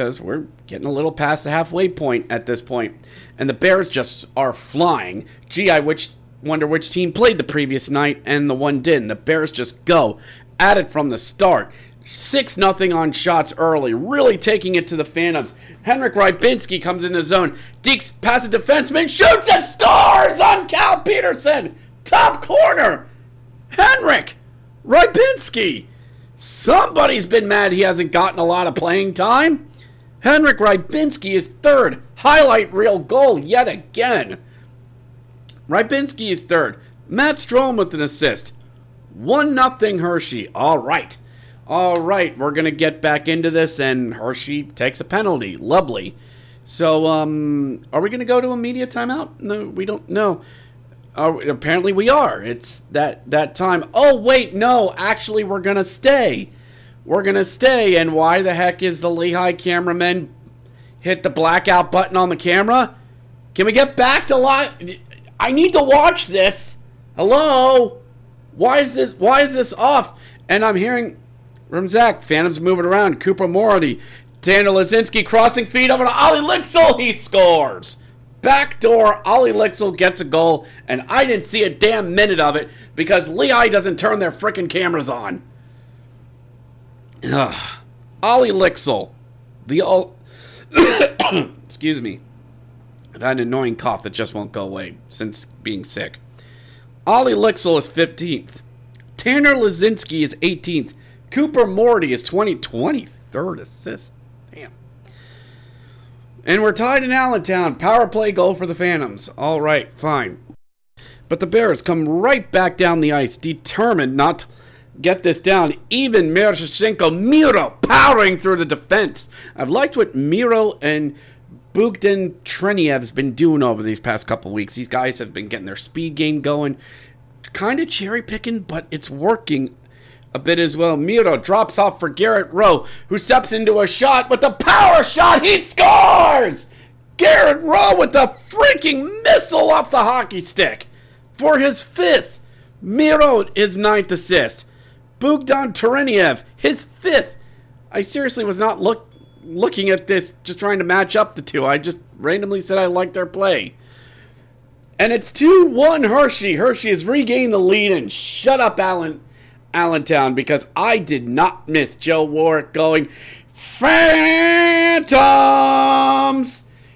Because we're getting a little past the halfway point at this point, and the Bears just are flying. Gee, I which wonder which team played the previous night and the one didn't. The Bears just go at it from the start. 6 nothing on shots early, really taking it to the Phantoms. Henrik Rybinski comes in the zone. Deeks past a defenseman, shoots and scores on Cal Petersen. Top corner. Henrik Rybinski. Somebody's been mad he hasn't gotten a lot of playing time. Henrik Rybinski is third. Highlight reel goal yet again. Rybinski is third. Matt Strome with an assist. 1 nothing Hershey. All right. All right, we're going to get back into this and Hershey takes a penalty. Lovely. So, um, are we going to go to a media timeout? No, we don't know. Uh, apparently we are. It's that that time. Oh wait, no. Actually, we're gonna stay. We're gonna stay. And why the heck is the Lehigh cameraman hit the blackout button on the camera? Can we get back to live? I need to watch this. Hello. Why is this? Why is this off? And I'm hearing from Zach. Phantoms moving around. Cooper Marody. Tanner Laczynski crossing feet over to Ollie Lycksell. He scores. Backdoor, Ollie Lycksell gets a goal, and I didn't see a damn minute of it because Lehigh doesn't turn their freaking cameras on. Ugh. Ollie Lycksell, the old. Excuse me. I've an annoying cough that just won't go away since being sick. Ollie Lycksell is 15th. Tanner Laczynski is 18th. Cooper Marody is 20, 23rd assist. Damn. And we're tied in Allentown. Power play goal for the Phantoms. All right, fine. But the Bears come right back down the ice, determined not to get this down. Ivan Miroshnichenko, Miro powering through the defense. I've liked what Miro and Bogdan Trineyev's been doing over these past couple weeks. These guys have been getting their speed game going. Kind of cherry picking, but it's working a bit as well. Miro drops off for Garrett Roe, who steps into a shot with a power shot. He scores! Garrett Roe with the freaking missile off the hockey stick for his fifth. Miro, his ninth assist. Bogdan Trineyev, his fifth. I seriously was not look, looking at this just trying to match up the two. I just randomly said I liked their play. And it's 2 1 Hershey. Hershey has regained the lead and shut up Allen Allentown because I did not miss Joe Warwick going Phantoms.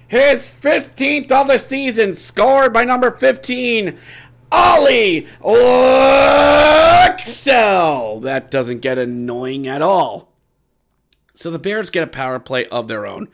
His 15th of the season, scored by number 15, Ollie Lycksell. That doesn't get annoying at all. So the Bears get a power play of their own.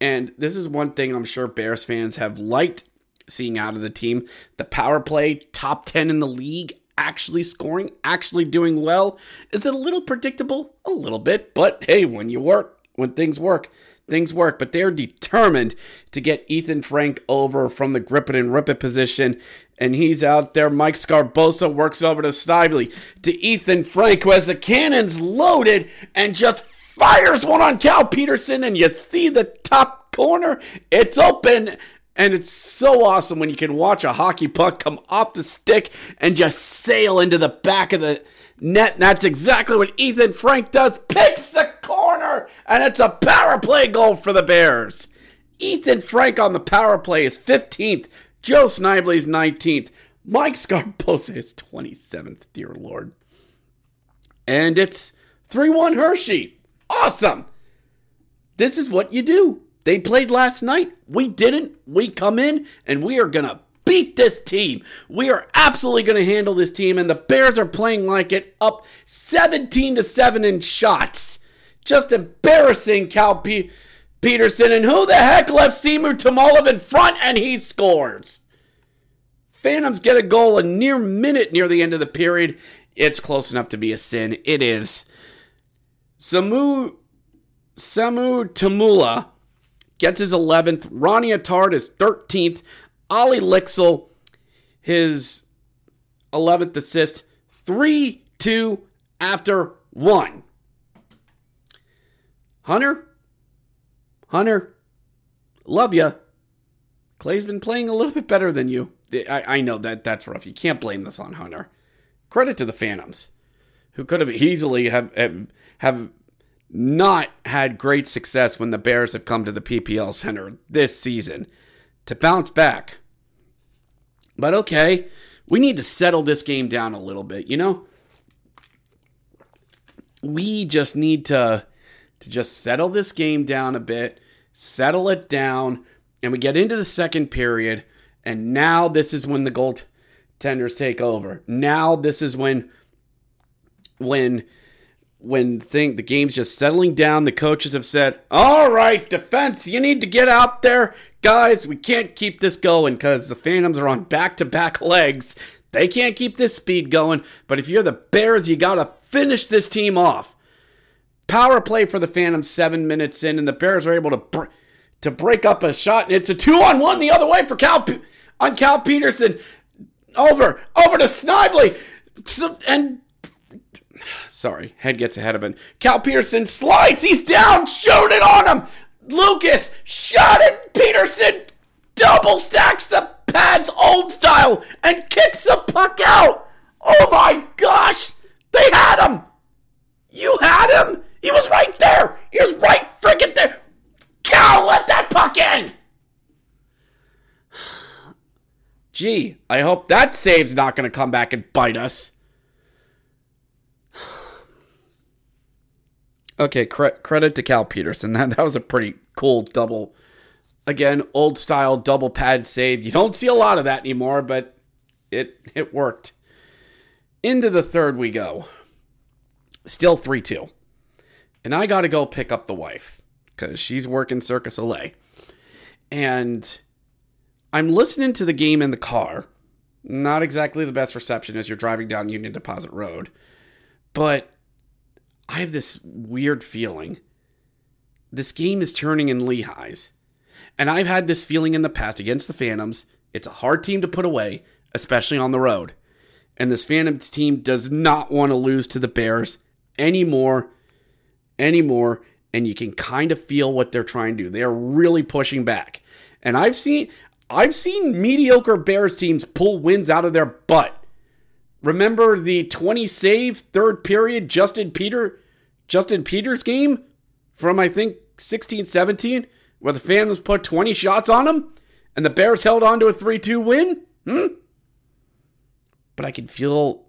And this is one thing I'm sure Bears fans have liked seeing out of the team. The power play, top 10 in the league, actually scoring, actually doing well. Is it a little predictable? A little bit. But hey, when you work, when things work, things work. But they're determined to get Ethen Frank over from the grip it and rip it position. And he's out there. Mike Sgarbossa works over to Snively to Ethen Frank, who has the cannons loaded and just fires one on Cal Petersen. And you see the top corner. It's open. And it's so awesome when you can watch a hockey puck come off the stick and just sail into the back of the net. And that's exactly what Ethen Frank does. Picks the corner, and it's a power play goal for the Bears. Ethen Frank on the power play is 15th. Joe Snively's 19th. Mike Sgarbossa is 27th, dear Lord. And it's 3 1 Hershey. Awesome. This is what you do. They played last night. We didn't. We come in and we are going to beat this team. We are absolutely going to handle this team and the Bears are playing like it up 17 to 7 in shots. Just embarrassing Cal P- Petersen and who the heck left Seymour Tomolov in front and he scores. Phantoms get a goal a near minute near the end of the period. It's close enough to be a sin. It is. Samu Samu Tuomaala gets his 11th. Ronnie Attard is 13th. Ollie Lycksell, his 11th assist. 3 2 after 1. Hunter? Hunter? Love ya. Clay's been playing a little bit better than you. I, I know that that's rough. You can't blame this on Hunter. Credit to the Phantoms, who could have easily have have, have not had great success when the Bears have come to the PPL Center this season to bounce back. But okay, we need to settle this game down a little bit, you know? We just need to to just settle this game down a bit, settle it down, and we get into the second period, and now this is when the goaltenders take over. Now this is when when when thing the game's just settling down, the coaches have said, "All right, defense, you need to get out there, guys. We can't keep this going because the Phantoms are on back-to-back legs. They can't keep this speed going. But if you're the Bears, you gotta finish this team off." Power play for the Phantom seven minutes in, and the Bears are able to br- to break up a shot, and it's a two on one the other way for Cal P- on Cal Petersen. Over, over to Snively, and sorry, head gets ahead of him. Cal Petersen slides, he's down, shoot it on him. Lucas shot it. Petersen double stacks the pads old style and kicks the puck out. Oh my gosh, they had him. He was right there. He was right freaking there. Cal, let that puck in. Gee, I hope that save's not going to come back and bite us. Okay, cre- credit to Cal Petersen. That, that was a pretty cool double. Again, old style double pad save. You don't see a lot of that anymore, but it it worked. Into the third we go. Still 3 2. And I got to go pick up the wife because she's working Circus Olay. And I'm listening to the game in the car. Not exactly the best reception as you're driving down Union Deposit Road. But I have this weird feeling. This game is turning in Lehigh's. And I've had this feeling in the past against the Phantoms. It's a hard team to put away, especially on the road. And this Phantoms team does not want to lose to the Bears anymore. Anymore. And you can kind of feel what they're trying to do. They are really pushing back. And I've seen I've seen mediocre Bears teams pull wins out of their butt. Remember the 20 save third period Justin Peter Justin Peters game from I think 16 17 where the fans put 20 shots on them and the Bears held on to a 3-2 win? Hmm? But I can feel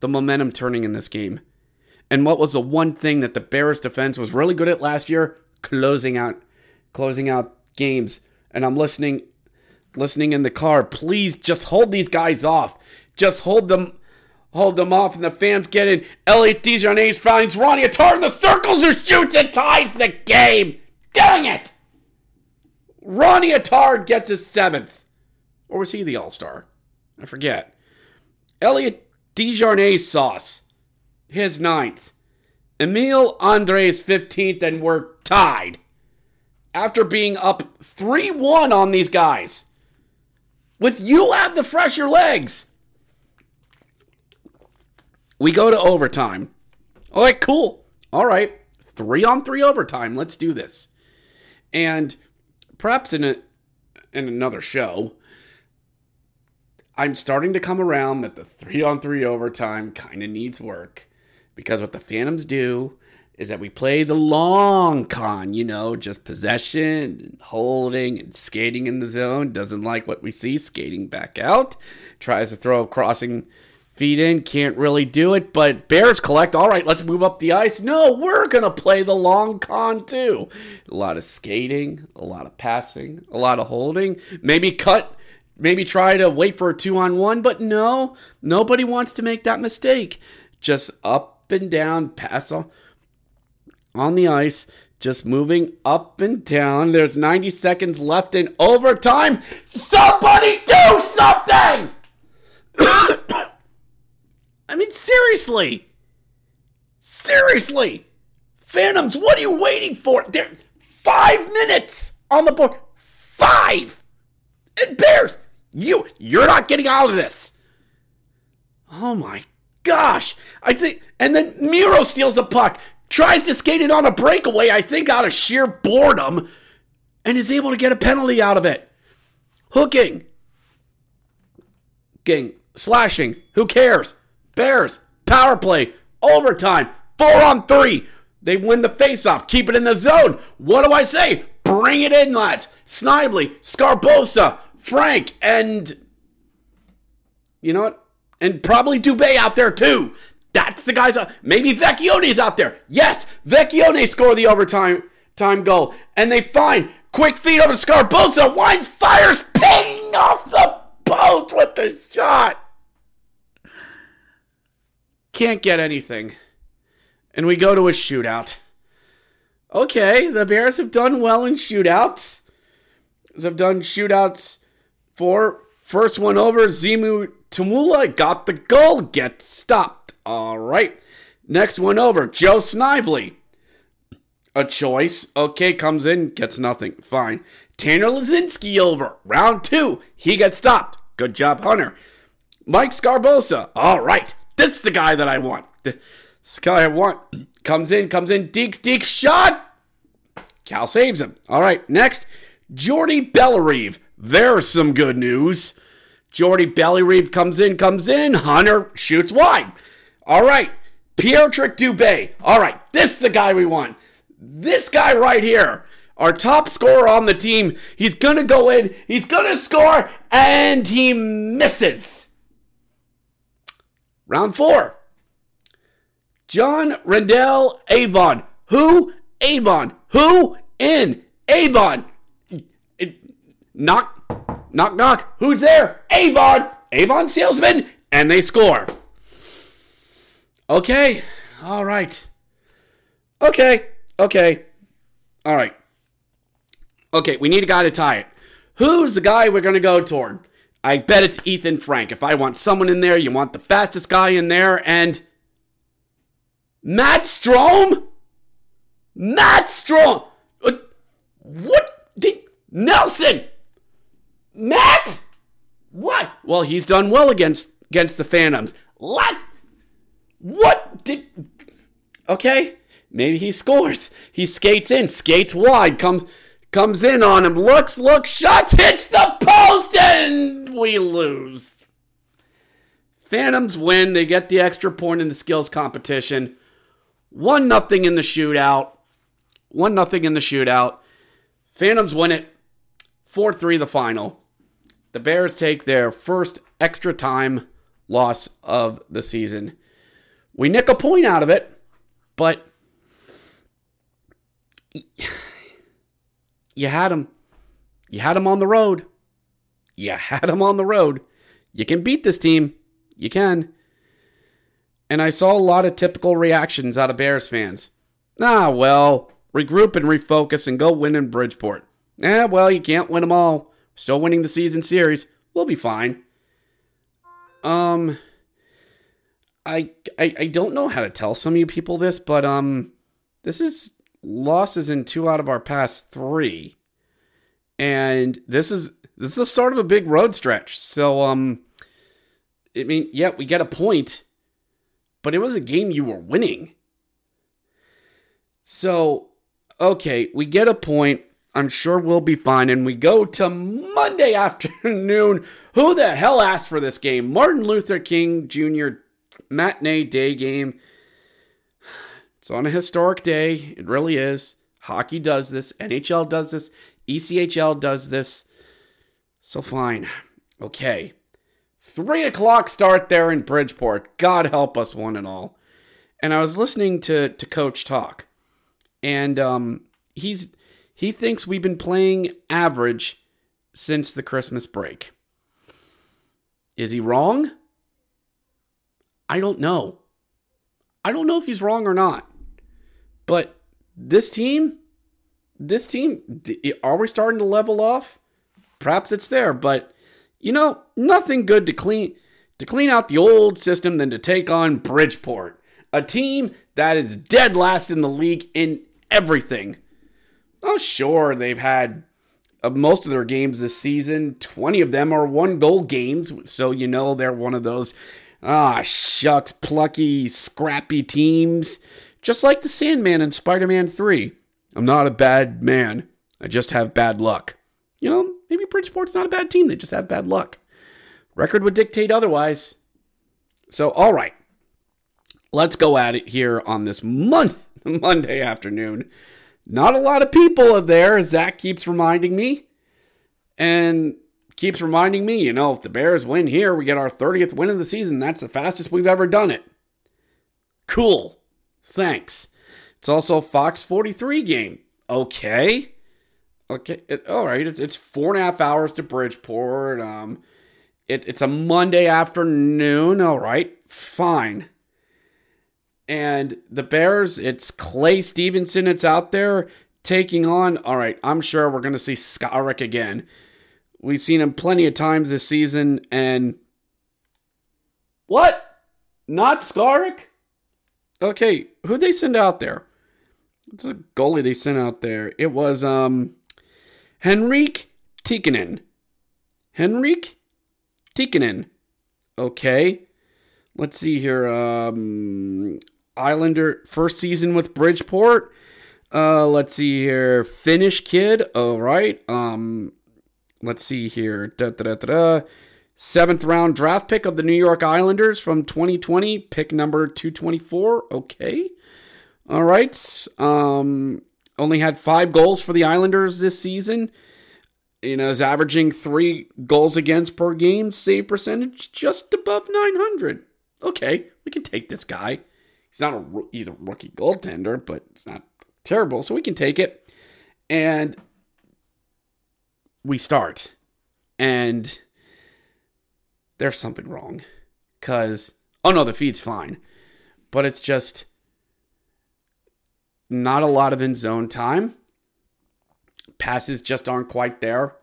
the momentum turning in this game. And what was the one thing that the Bears defense was really good at last year? Closing out closing out games. And I'm listening listening in the car. Please just hold these guys off. Just hold them hold them off and the fans get in. Elliot Desnoyers finds Ronnie Attard in the circles who shoots and ties the game. Dang it! Ronnie Attard gets his seventh. Or was he the All-Star? I forget. Elliot Desnoyers sauce. His ninth. Emil Andrae's 15th, and we're tied. After being up 3 1 on these guys. With you have the fresher legs. We go to overtime. All right, cool. All right. Three on three overtime. Let's do this. And perhaps in a in another show, I'm starting to come around that the three on three overtime kind of needs work. Because what the Phantoms do is that we play the long con, you know, just possession and holding and skating in the zone. Doesn't like what we see, skating back out. Tries to throw a crossing feet in, can't really do it. But Bears collect, all right, let's move up the ice. No, we're going to play the long con too. A lot of skating, a lot of passing, a lot of holding. Maybe cut maybe try to wait for a two on one, but no, nobody wants to make that mistake. Just up and down, pass on, on the ice, just moving up and down. There's 90 seconds left in overtime. Somebody do something! I mean, seriously. Seriously. Phantoms, what are you waiting for? There, five minutes on the board. Five! And Bears, you, you're not getting out of this. Oh my gosh. I think, and then Miro steals a puck, tries to skate it on a breakaway, I think out of sheer boredom, and is able to get a penalty out of it. Hooking. Getting, slashing. Who cares? Bears, power play, overtime, four on three. They win the faceoff, keep it in the zone. What do I say? Bring it in, lads. Snively, Sgarbossa, Frank, and you know what? And probably Dubé out there too. That's the guys. Maybe Vecchione's out there. Yes, Vecchione score the overtime time goal, and they find quick feed over to Sgarbossa. Wines fires, ping off the post with the shot. Can't get anything, and we go to a shootout. Okay, the Bears have done well in shootouts. They've done shootouts for first one over. Samu Tuomaala got the goal, gets stopped. All right. Next one over. Joe Snively. A choice. Okay, comes in, gets nothing. Fine. Tanner Laczynski over. Round two. He gets stopped. Good job, Hunter. Mike Sgarbossa. All right. This is the guy that I want. This guy I want. Comes in, comes in. Deeks, Deeks, shot. Cal saves him. All right. Next. Jordy Bellerive. There's some good news. Jordy Bellerive comes in, comes in. Hunter shoots wide. All right. Pierrick Dubé. All right. This is the guy we want. This guy right here. Our top scorer on the team. He's going to go in. He's going to score. And he misses. Round four. Jon-Randall Avon. Who? Avon. Who? In. Avon. Knock, knock, knock. Who's there? Avon. Avon salesman. And they score. Okay. All right. Okay. Okay. All right. Okay, we need a guy to tie it. Who's the guy we're going to go toward? I bet it's Ethen Frank. If I want someone in there, you want the fastest guy in there, and Matt Strome? Matt Strome! Uh, what Nelson? Matt? What? Well, he's done well against against the Phantoms. What? What did? Okay, maybe he scores. He skates in, skates wide, comes comes in on him, looks, looks, shots, hits the post, and we lose. Phantoms win. They get the extra point in the skills competition. One nothing in the shootout. One nothing in the shootout. Phantoms win it. 4 3 the final. The Bears take their first extra time loss of the season. We nick a point out of it, but you had them. You had them on the road. You had them on the road. You can beat this team. You can. And I saw a lot of typical reactions out of Bears fans. Ah, well, regroup and refocus and go win in Bridgeport. Eh, well, you can't win them all. Still winning the season series. We'll be fine. Um, I, I I don't know how to tell some of you people this, but um, this is losses in two out of our past three, and this is this is the start of a big road stretch. So um, I mean, yeah, we get a point, but it was a game you were winning. So okay, we get a point. I'm sure we'll be fine. And we go to Monday afternoon. Who the hell asked for this game? Martin Luther King Jr. matinee day game. It's on a historic day. It really is. Hockey does this. NHL does this. ECHL does this. So fine. Okay. Three o'clock start there in Bridgeport. God help us, one and all. And I was listening to, to Coach talk. And um, he's he thinks we've been playing average since the Christmas break. Is he wrong? I don't know. I don't know if he's wrong or not. But this team, this team, are we starting to level off? Perhaps it's there, but you know, nothing good to clean to clean out the old system than to take on Bridgeport, a team that is dead last in the league in everything. Oh, sure, they've had uh, most of their games this season. 20 of them are one goal games, so you know they're one of those, ah, shucks, plucky, scrappy teams. Just like the Sandman in Spider Man 3. I'm not a bad man, I just have bad luck. You know, maybe Bridgeport's not a bad team, they just have bad luck. Record would dictate otherwise. So, all right. let's go at it here on this mon- Monday afternoon. Not a lot of people are there, Zach keeps reminding me. And keeps reminding me, you know, if the Bears win here, we get our 30th win of the season. That's the fastest we've ever done it. Cool. Thanks. It's also Fox 43 game. Okay. Okay. It, all right. It's, it's four and a half hours to Bridgeport. Um, it, it's a Monday afternoon. All right. Fine. And the Bears, it's Clay Stevenson. It's out there taking on. All right. I'm sure we're going to see Skarek again. We've seen him plenty of times this season. And what? Not Skarek? Okay, who'd they send out there? It's a goalie they sent out there. It was um Henrik Tikkanen. Henrik Tikkanen. Okay. Let's see here. Um Islander first season with Bridgeport. Uh let's see here. Finnish kid. All right. Um let's see here. Da, da, da, Seventh round draft pick of the New York Islanders from 2020, pick number 224. Okay. All right. Um, only had five goals for the Islanders this season. You know, is averaging three goals against per game, save percentage just above 900. Okay, we can take this guy. He's not a he's a rookie goaltender, but it's not terrible, so we can take it. And we start, and there's something wrong. Cause oh no, the feed's fine. But it's just not a lot of in zone time. Passes just aren't quite there.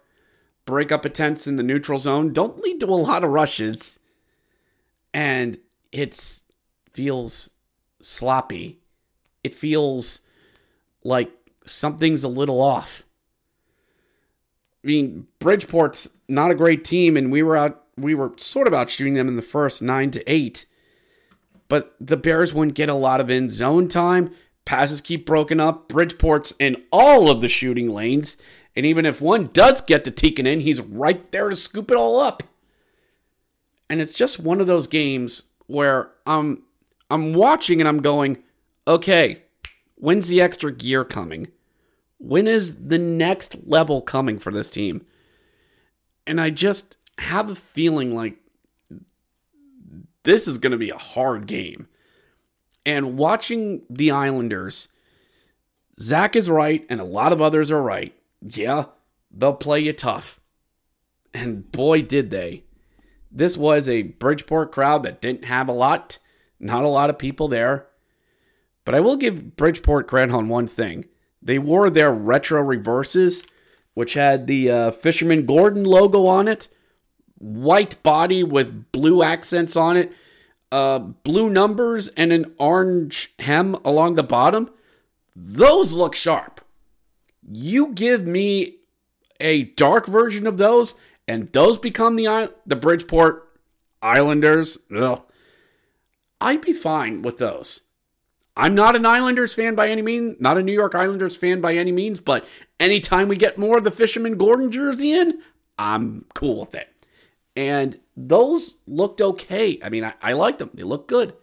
Break up attempts in the neutral zone don't lead to a lot of rushes. And it feels sloppy. It feels like something's a little off. I mean, Bridgeport's not a great team, and we were out we were sort of out shooting them in the first nine to eight. But the Bears wouldn't get a lot of in zone time. Passes keep broken up. Bridgeport's in all of the shooting lanes. And even if one does get to Tikkanen, he's right there to scoop it all up. And it's just one of those games where I'm I'm watching and I'm going, okay, when's the extra gear coming? When is the next level coming for this team? And I just have a feeling like this is going to be a hard game. And watching the Islanders, Zach is right, and a lot of others are right. Yeah, they'll play you tough. And boy, did they. This was a Bridgeport crowd that didn't have a lot, not a lot of people there. But I will give Bridgeport on one thing. They wore their retro reverses, which had the uh, Fisherman Gordon logo on it white body with blue accents on it, uh, blue numbers, and an orange hem along the bottom. Those look sharp. You give me a dark version of those, and those become the the Bridgeport Islanders. Ugh. I'd be fine with those. I'm not an Islanders fan by any means, not a New York Islanders fan by any means, but anytime we get more of the Fisherman Gordon jersey in, I'm cool with it. And those looked okay. I mean, I, I liked them, they looked good.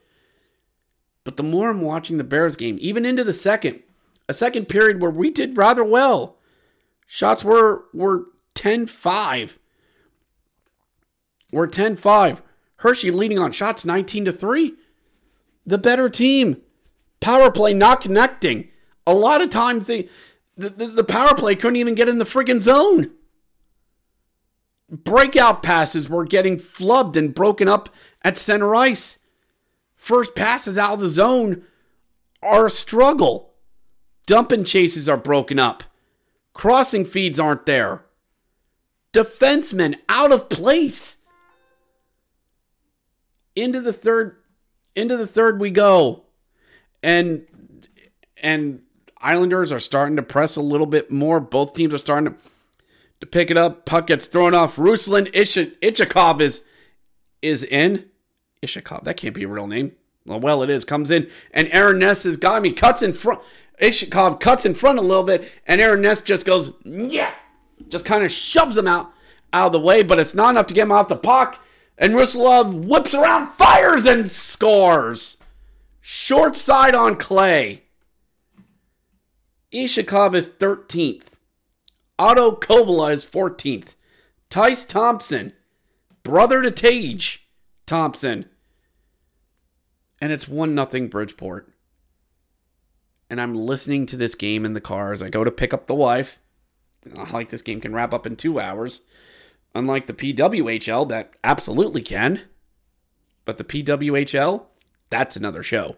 But the more I'm watching the Bears game, even into the second, a second period where we did rather well. Shots were were 10-5. We're 10-5. Hershey leading on shots 19 to 3. The better team. Power play not connecting. A lot of times they the, the, the power play couldn't even get in the friggin' zone breakout passes were getting flubbed and broken up at center ice. First passes out of the zone are a struggle. Dump and chases are broken up. Crossing feeds aren't there. Defensemen out of place. Into the third into the third we go. And and Islanders are starting to press a little bit more. Both teams are starting to to pick it up. Puck gets thrown off. Ruslan Iskhakov is is in. Iskhakov, that can't be a real name. Well, well, it is. Comes in, and Aaron Ness has got me. Cuts in front. Iskhakov cuts in front a little bit, and Aaron Ness just goes, yeah, just kind of shoves him out out of the way, but it's not enough to get him off the puck. And Russilov whips around, fires, and scores. Short side on clay. Iskhakov is 13th. Otto Koivula is 14th. Tyce Thompson, brother to Tage Thompson. And it's 1 nothing Bridgeport. And I'm listening to this game in the car as I go to pick up the wife. I like this game can wrap up in two hours. Unlike the PWHL, that absolutely can. But the PWHL, that's another show.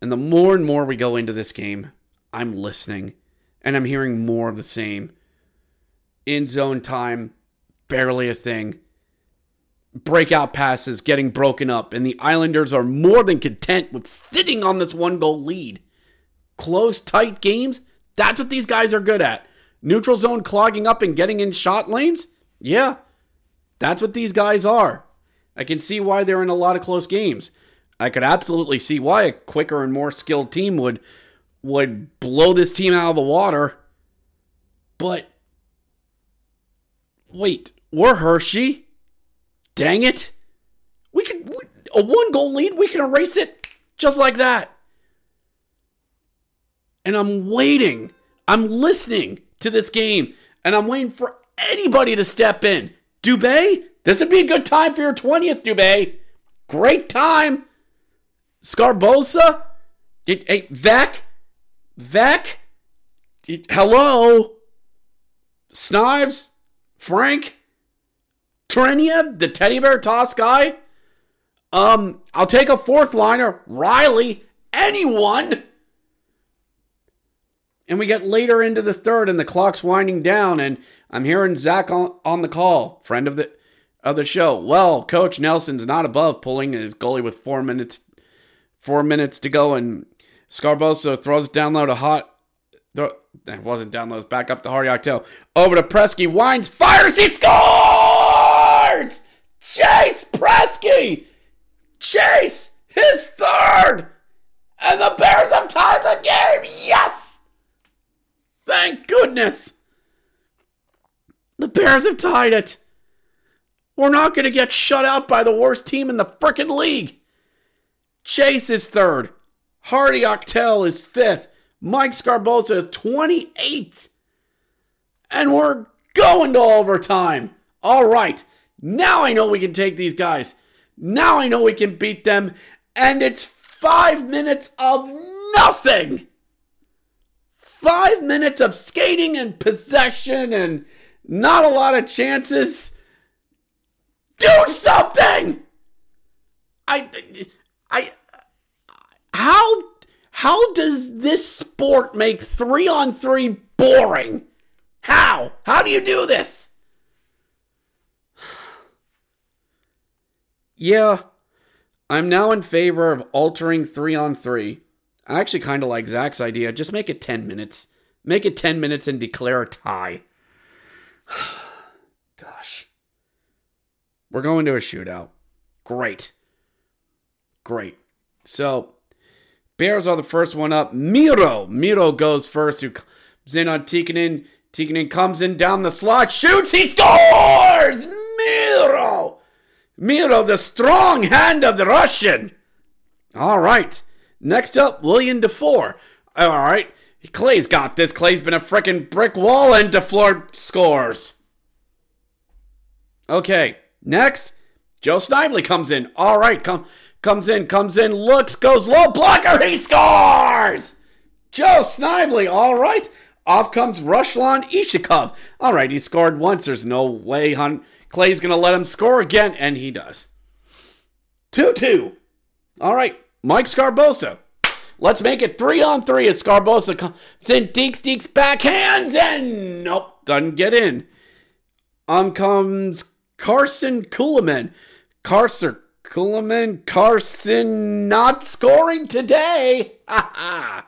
And the more and more we go into this game, I'm listening and I'm hearing more of the same. In zone time, barely a thing. Breakout passes getting broken up, and the Islanders are more than content with sitting on this one goal lead. Close, tight games, that's what these guys are good at. Neutral zone clogging up and getting in shot lanes? Yeah, that's what these guys are. I can see why they're in a lot of close games. I could absolutely see why a quicker and more skilled team would would blow this team out of the water. But wait, we're Hershey. Dang it. We can we, a one goal lead, we can erase it just like that. And I'm waiting. I'm listening to this game and I'm waiting for anybody to step in. Dubé, this would be a good time for your 20th, Dubé. Great time. Sgarbossa, hey, Vec, Vec, hello, Snives, Frank, Trineyev, the teddy bear toss guy. Um, I'll take a fourth liner, Riley, anyone. And we get later into the third, and the clock's winding down, and I'm hearing Zach on, on the call, friend of the of the show. Well, Coach Nelson's not above pulling his goalie with four minutes four minutes to go, and Sgarbossa throws down low to Hot. Th- that wasn't down low. It's back up to Hardy Aktell. Over to Priskie. Winds, fires, he scores! Chase Priskie! Chase, his third! And the Bears have tied the game! Yes! Thank goodness! The Bears have tied it! We're not going to get shut out by the worst team in the frickin' league! Chase is third. Hardy Aktell is fifth. Mike Sgarbossa is 28th. And we're going to overtime. All right. Now I know we can take these guys. Now I know we can beat them. And it's five minutes of nothing. Five minutes of skating and possession and not a lot of chances. Do something! I. I how how does this sport make 3 on 3 boring? How? How do you do this? yeah, I'm now in favor of altering 3 on 3. I actually kind of like Zach's idea. Just make it 10 minutes. Make it 10 minutes and declare a tie. Gosh. We're going to a shootout. Great. Great. So, Bears are the first one up. Miro. Miro goes first, who comes in on Tikkanen. Tikkanen comes in down the slot, shoots, he scores! Miro! Miro, the strong hand of the Russian. All right. Next up, William Dufour. All right. Clay's got this. Clay's been a freaking brick wall, and DeFleur scores. Okay. Next, Joe Snively comes in. All right. Come comes in, comes in, looks, goes low, blocker, he scores! Joe Snively, all right. Off comes Ruslan Iskhakov. All right, he scored once. There's no way Hun- Clay's to let him score again, and he does. 2 2. All right, Mike Sgarbossa. Let's make it three on three as Sgarbossa comes in, Deeks, Deeks, backhands, and nope, doesn't get in. On comes Karson Kuhlman. Karson Kuhlman Karson not scoring today.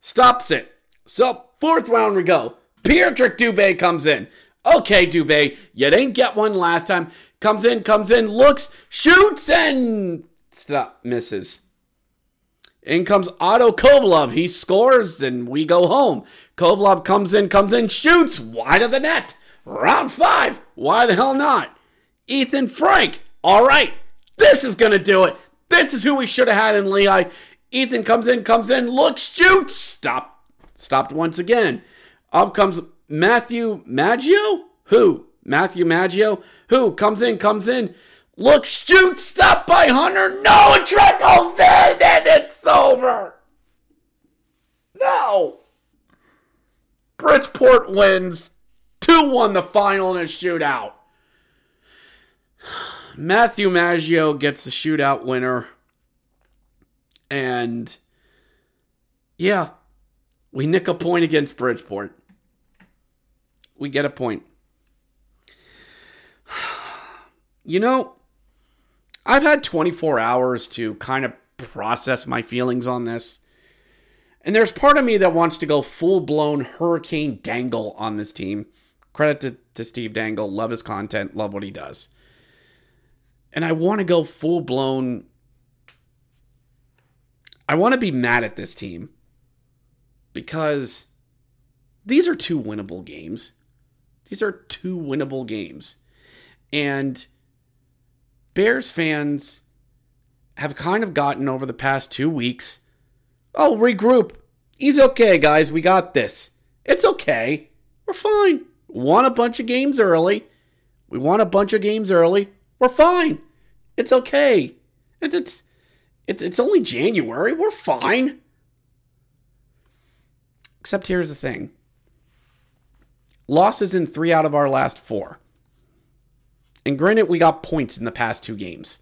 Stops it. So, fourth round we go. Pierrick Dubé comes in. Okay, Dubé, you didn't get one last time. Comes in, comes in, looks, shoots, and stop, misses. In comes Otto Kovalov. He scores, and we go home. Kovalov comes in, comes in, shoots, wide of the net. Round five. Why the hell not? Ethen Frank. All right. This is going to do it. This is who we should have had in Lehigh. Ethen comes in, comes in, looks, shoots, stop, stopped once again. Up comes Matthew Maggio. Who? Matthew Maggio. Who comes in, comes in, looks, shoot, stopped by Hunter. No, it trickles in, and it's over. No. Bridgeport wins 2 1 the final in a shootout. Matthew Maggio gets the shootout winner. And yeah, we nick a point against Bridgeport. We get a point. You know, I've had 24 hours to kind of process my feelings on this. And there's part of me that wants to go full blown Hurricane Dangle on this team. Credit to, to Steve Dangle. Love his content, love what he does. And I want to go full blown. I want to be mad at this team because these are two winnable games. These are two winnable games. And Bears fans have kind of gotten over the past two weeks Oh, regroup. He's okay, guys. We got this. It's okay. We're fine. Won a bunch of games early. We won a bunch of games early. We're fine. It's okay. It's it's it's, it's only January. We're fine. Except here's the thing. Losses in three out of our last four. And granted, we got points in the past two games.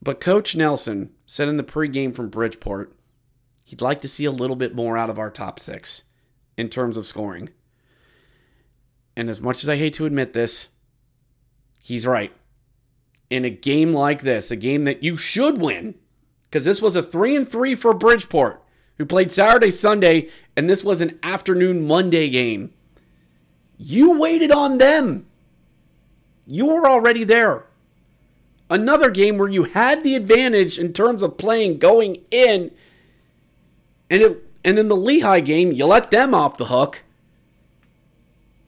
But Coach Nelson said in the pregame from Bridgeport he'd like to see a little bit more out of our top six in terms of scoring. And as much as I hate to admit this, he's right. In a game like this, a game that you should win, because this was a three and three for Bridgeport, who played Saturday, Sunday, and this was an afternoon Monday game. You waited on them. You were already there another game where you had the advantage in terms of playing going in, and it, and in the Lehigh game, you let them off the hook,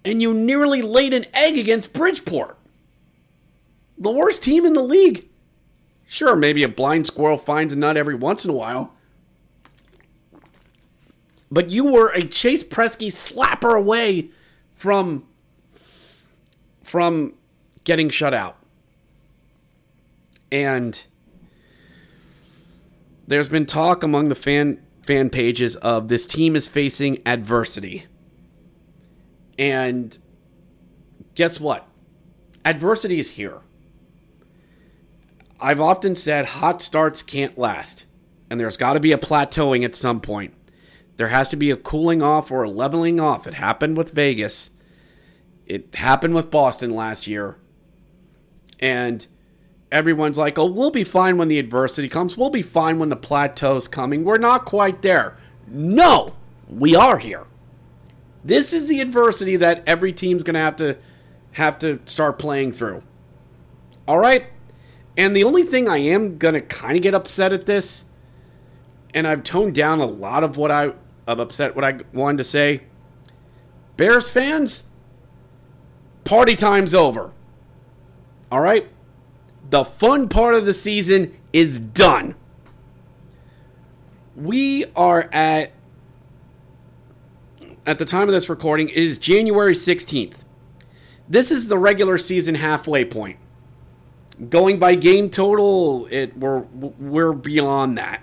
and you nearly laid an egg against Bridgeport, the worst team in the league. Sure, maybe a blind squirrel finds a nut every once in a while. But you were a Chase Priskie slapper away from from getting shut out. And there's been talk among the fan fan pages of this team is facing adversity. And guess what? Adversity is here. I've often said hot starts can't last, and there's got to be a plateauing at some point. There has to be a cooling off or a leveling off. It happened with Vegas. It happened with Boston last year. And everyone's like, oh, we'll be fine when the adversity comes. We'll be fine when the plateau's coming. We're not quite there. No, we are here. This is the adversity that every team's going to have to have to start playing through. All right? And the only thing I am going to kind of get upset at this and I've toned down a lot of what I of upset what I wanted to say. Bears fans, party time's over. All right? the fun part of the season is done. We are at at the time of this recording, it is January 16th. This is the regular season halfway point. Going by game total, it we're we're beyond that.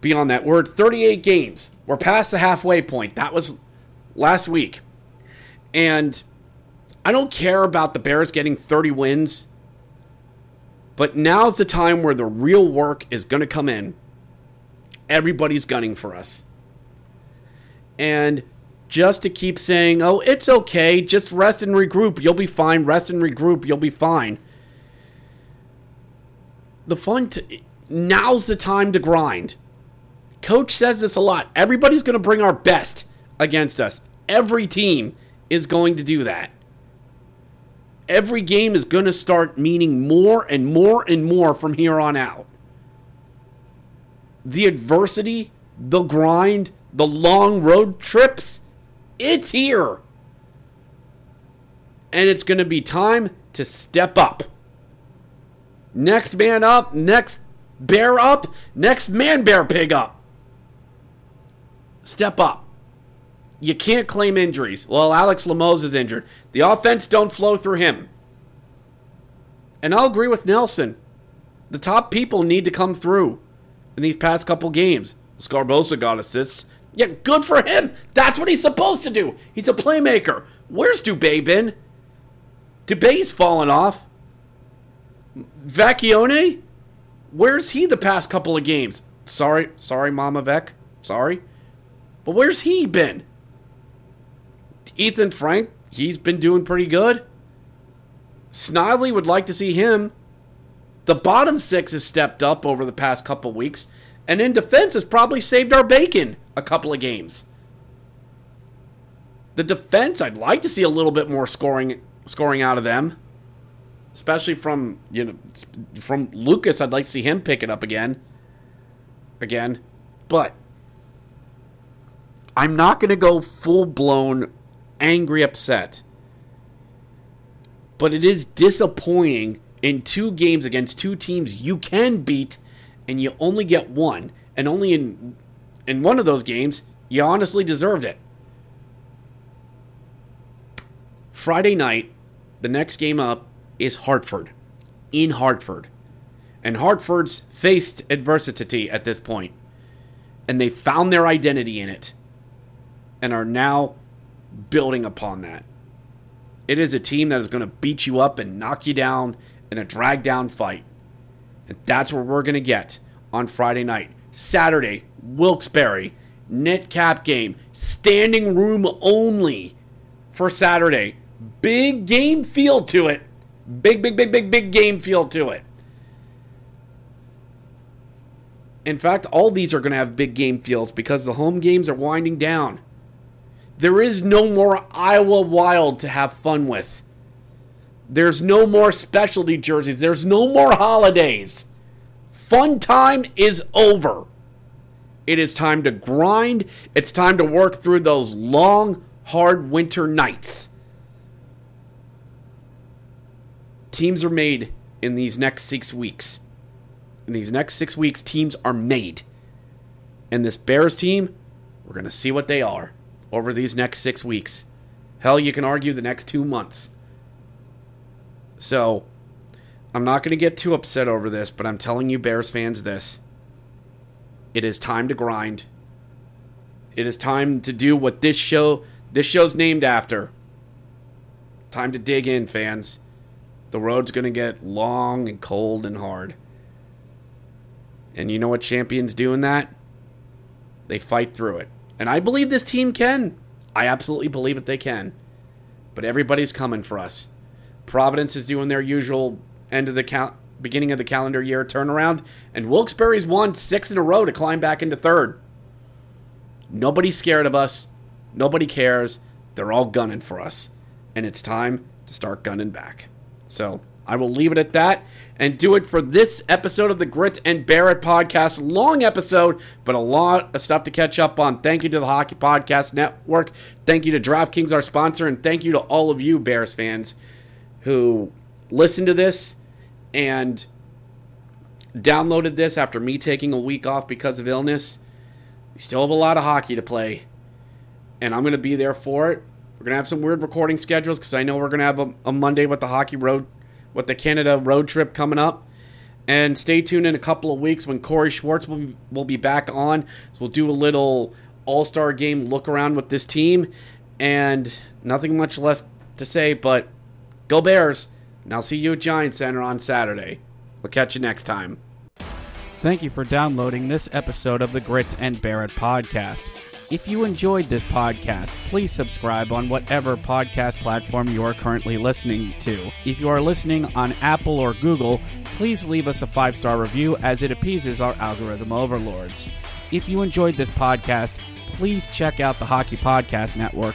Beyond that, we're at 38 games. We're past the halfway point. That was last week. And I don't care about the Bears getting 30 wins but now's the time where the real work is going to come in. Everybody's gunning for us. And just to keep saying, oh, it's okay, just rest and regroup, you'll be fine, rest and regroup, you'll be fine. The fun, t- now's the time to grind. Coach says this a lot. Everybody's going to bring our best against us. Every team is going to do that every game is going to start meaning more and more and more from here on out. The adversity, the grind, the long road trips, it's here. And it's going to be time to step up. Next man up, next bear up, next man bear pig up. Step up. You can't claim injuries. Well, Alex Limoges is injured. The offense don't flow through him. And I'll agree with Nelson. The top people need to come through in these past couple games. Sgarbossa got assists. Yeah, good for him. That's what he's supposed to do. He's a playmaker. Where's Dubé been? Dubé's fallen off. Vecchione? Where's he the past couple of games? Sorry, sorry, Mama Vec. Sorry. But where's he been? Ethen Frank, he's been doing pretty good. Snively would like to see him. The bottom six has stepped up over the past couple weeks, and in defense has probably saved our bacon a couple of games. The defense, I'd like to see a little bit more scoring scoring out of them. Especially from you know from Lucas, I'd like to see him pick it up again. Again. But I'm not gonna go full blown angry upset. But it is disappointing in two games against two teams you can beat and you only get one. And only in in one of those games, you honestly deserved it. Friday night, the next game up is Hartford. In Hartford. And Hartford's faced adversity at this. And they found their identity in it. And are now building upon that. It is a team that is going to beat you up and knock you down in a drag down fight. And that's what we're going to get on Friday night. Saturday, Wilkes-Barre, net cap game, standing room only for Saturday. Big game feel to it. Big, big, big, big, big game feel to it. In fact, all these are going to have big game fields because the home games are winding down. There is no more Iowa Wild to have fun with. There's no more specialty jerseys. There's no more holidays. Fun time is over. It is time to grind. It's time to work through those long, hard winter nights. Teams are made in these next six weeks. In these next six weeks, teams are made. And this Bears team, we're going to see what they are over these next six weeks. Hell, you can argue the next two months. So, I'm not going to get too upset over this, but I'm telling you, Bears fans, this. It is time to grind. It is time to do what this show this show's named after. Time to dig in, fans. The road's going to get long and cold and hard. And you know what champions do in that? They fight through it. And I believe this team can. I absolutely believe that they can. But everybody's coming for us. Providence is doing their usual end of the cal- beginning of the calendar year turnaround, and Wilkes-Barre's won six in a row to climb back into third. Nobody's scared of us. Nobody cares. They're all gunning for us. And it's time to start gunning back. So I will leave it at that and do it for this episode of the Grit and Bear It podcast. Long episode, but a lot of stuff to catch up on. Thank you to the Hockey Podcast Network. Thank you to DraftKings, our sponsor, and thank you to all of you Bears fans who listened to this and downloaded this after me taking a week off because of illness. We still have a lot of hockey to play, and I'm going to be there for it. We're going to have some weird recording schedules because I know we're going to have a, a Monday with the hockey road with the Canada road trip coming up. And stay tuned in a couple of weeks when Corey Schwartz will be, will be back on. So we'll do a little All Star game look around with this team. And nothing much left to say, but go Bears. And I'll see you at Giant Center on Saturday. We'll catch you next time. Thank you for downloading this episode of the Grit and Bear It podcast. If you enjoyed this podcast, please subscribe on whatever podcast platform you are currently listening to. If you are listening on Apple or Google, please leave us a five star review as it appeases our algorithm overlords. If you enjoyed this podcast, please check out the Hockey Podcast Network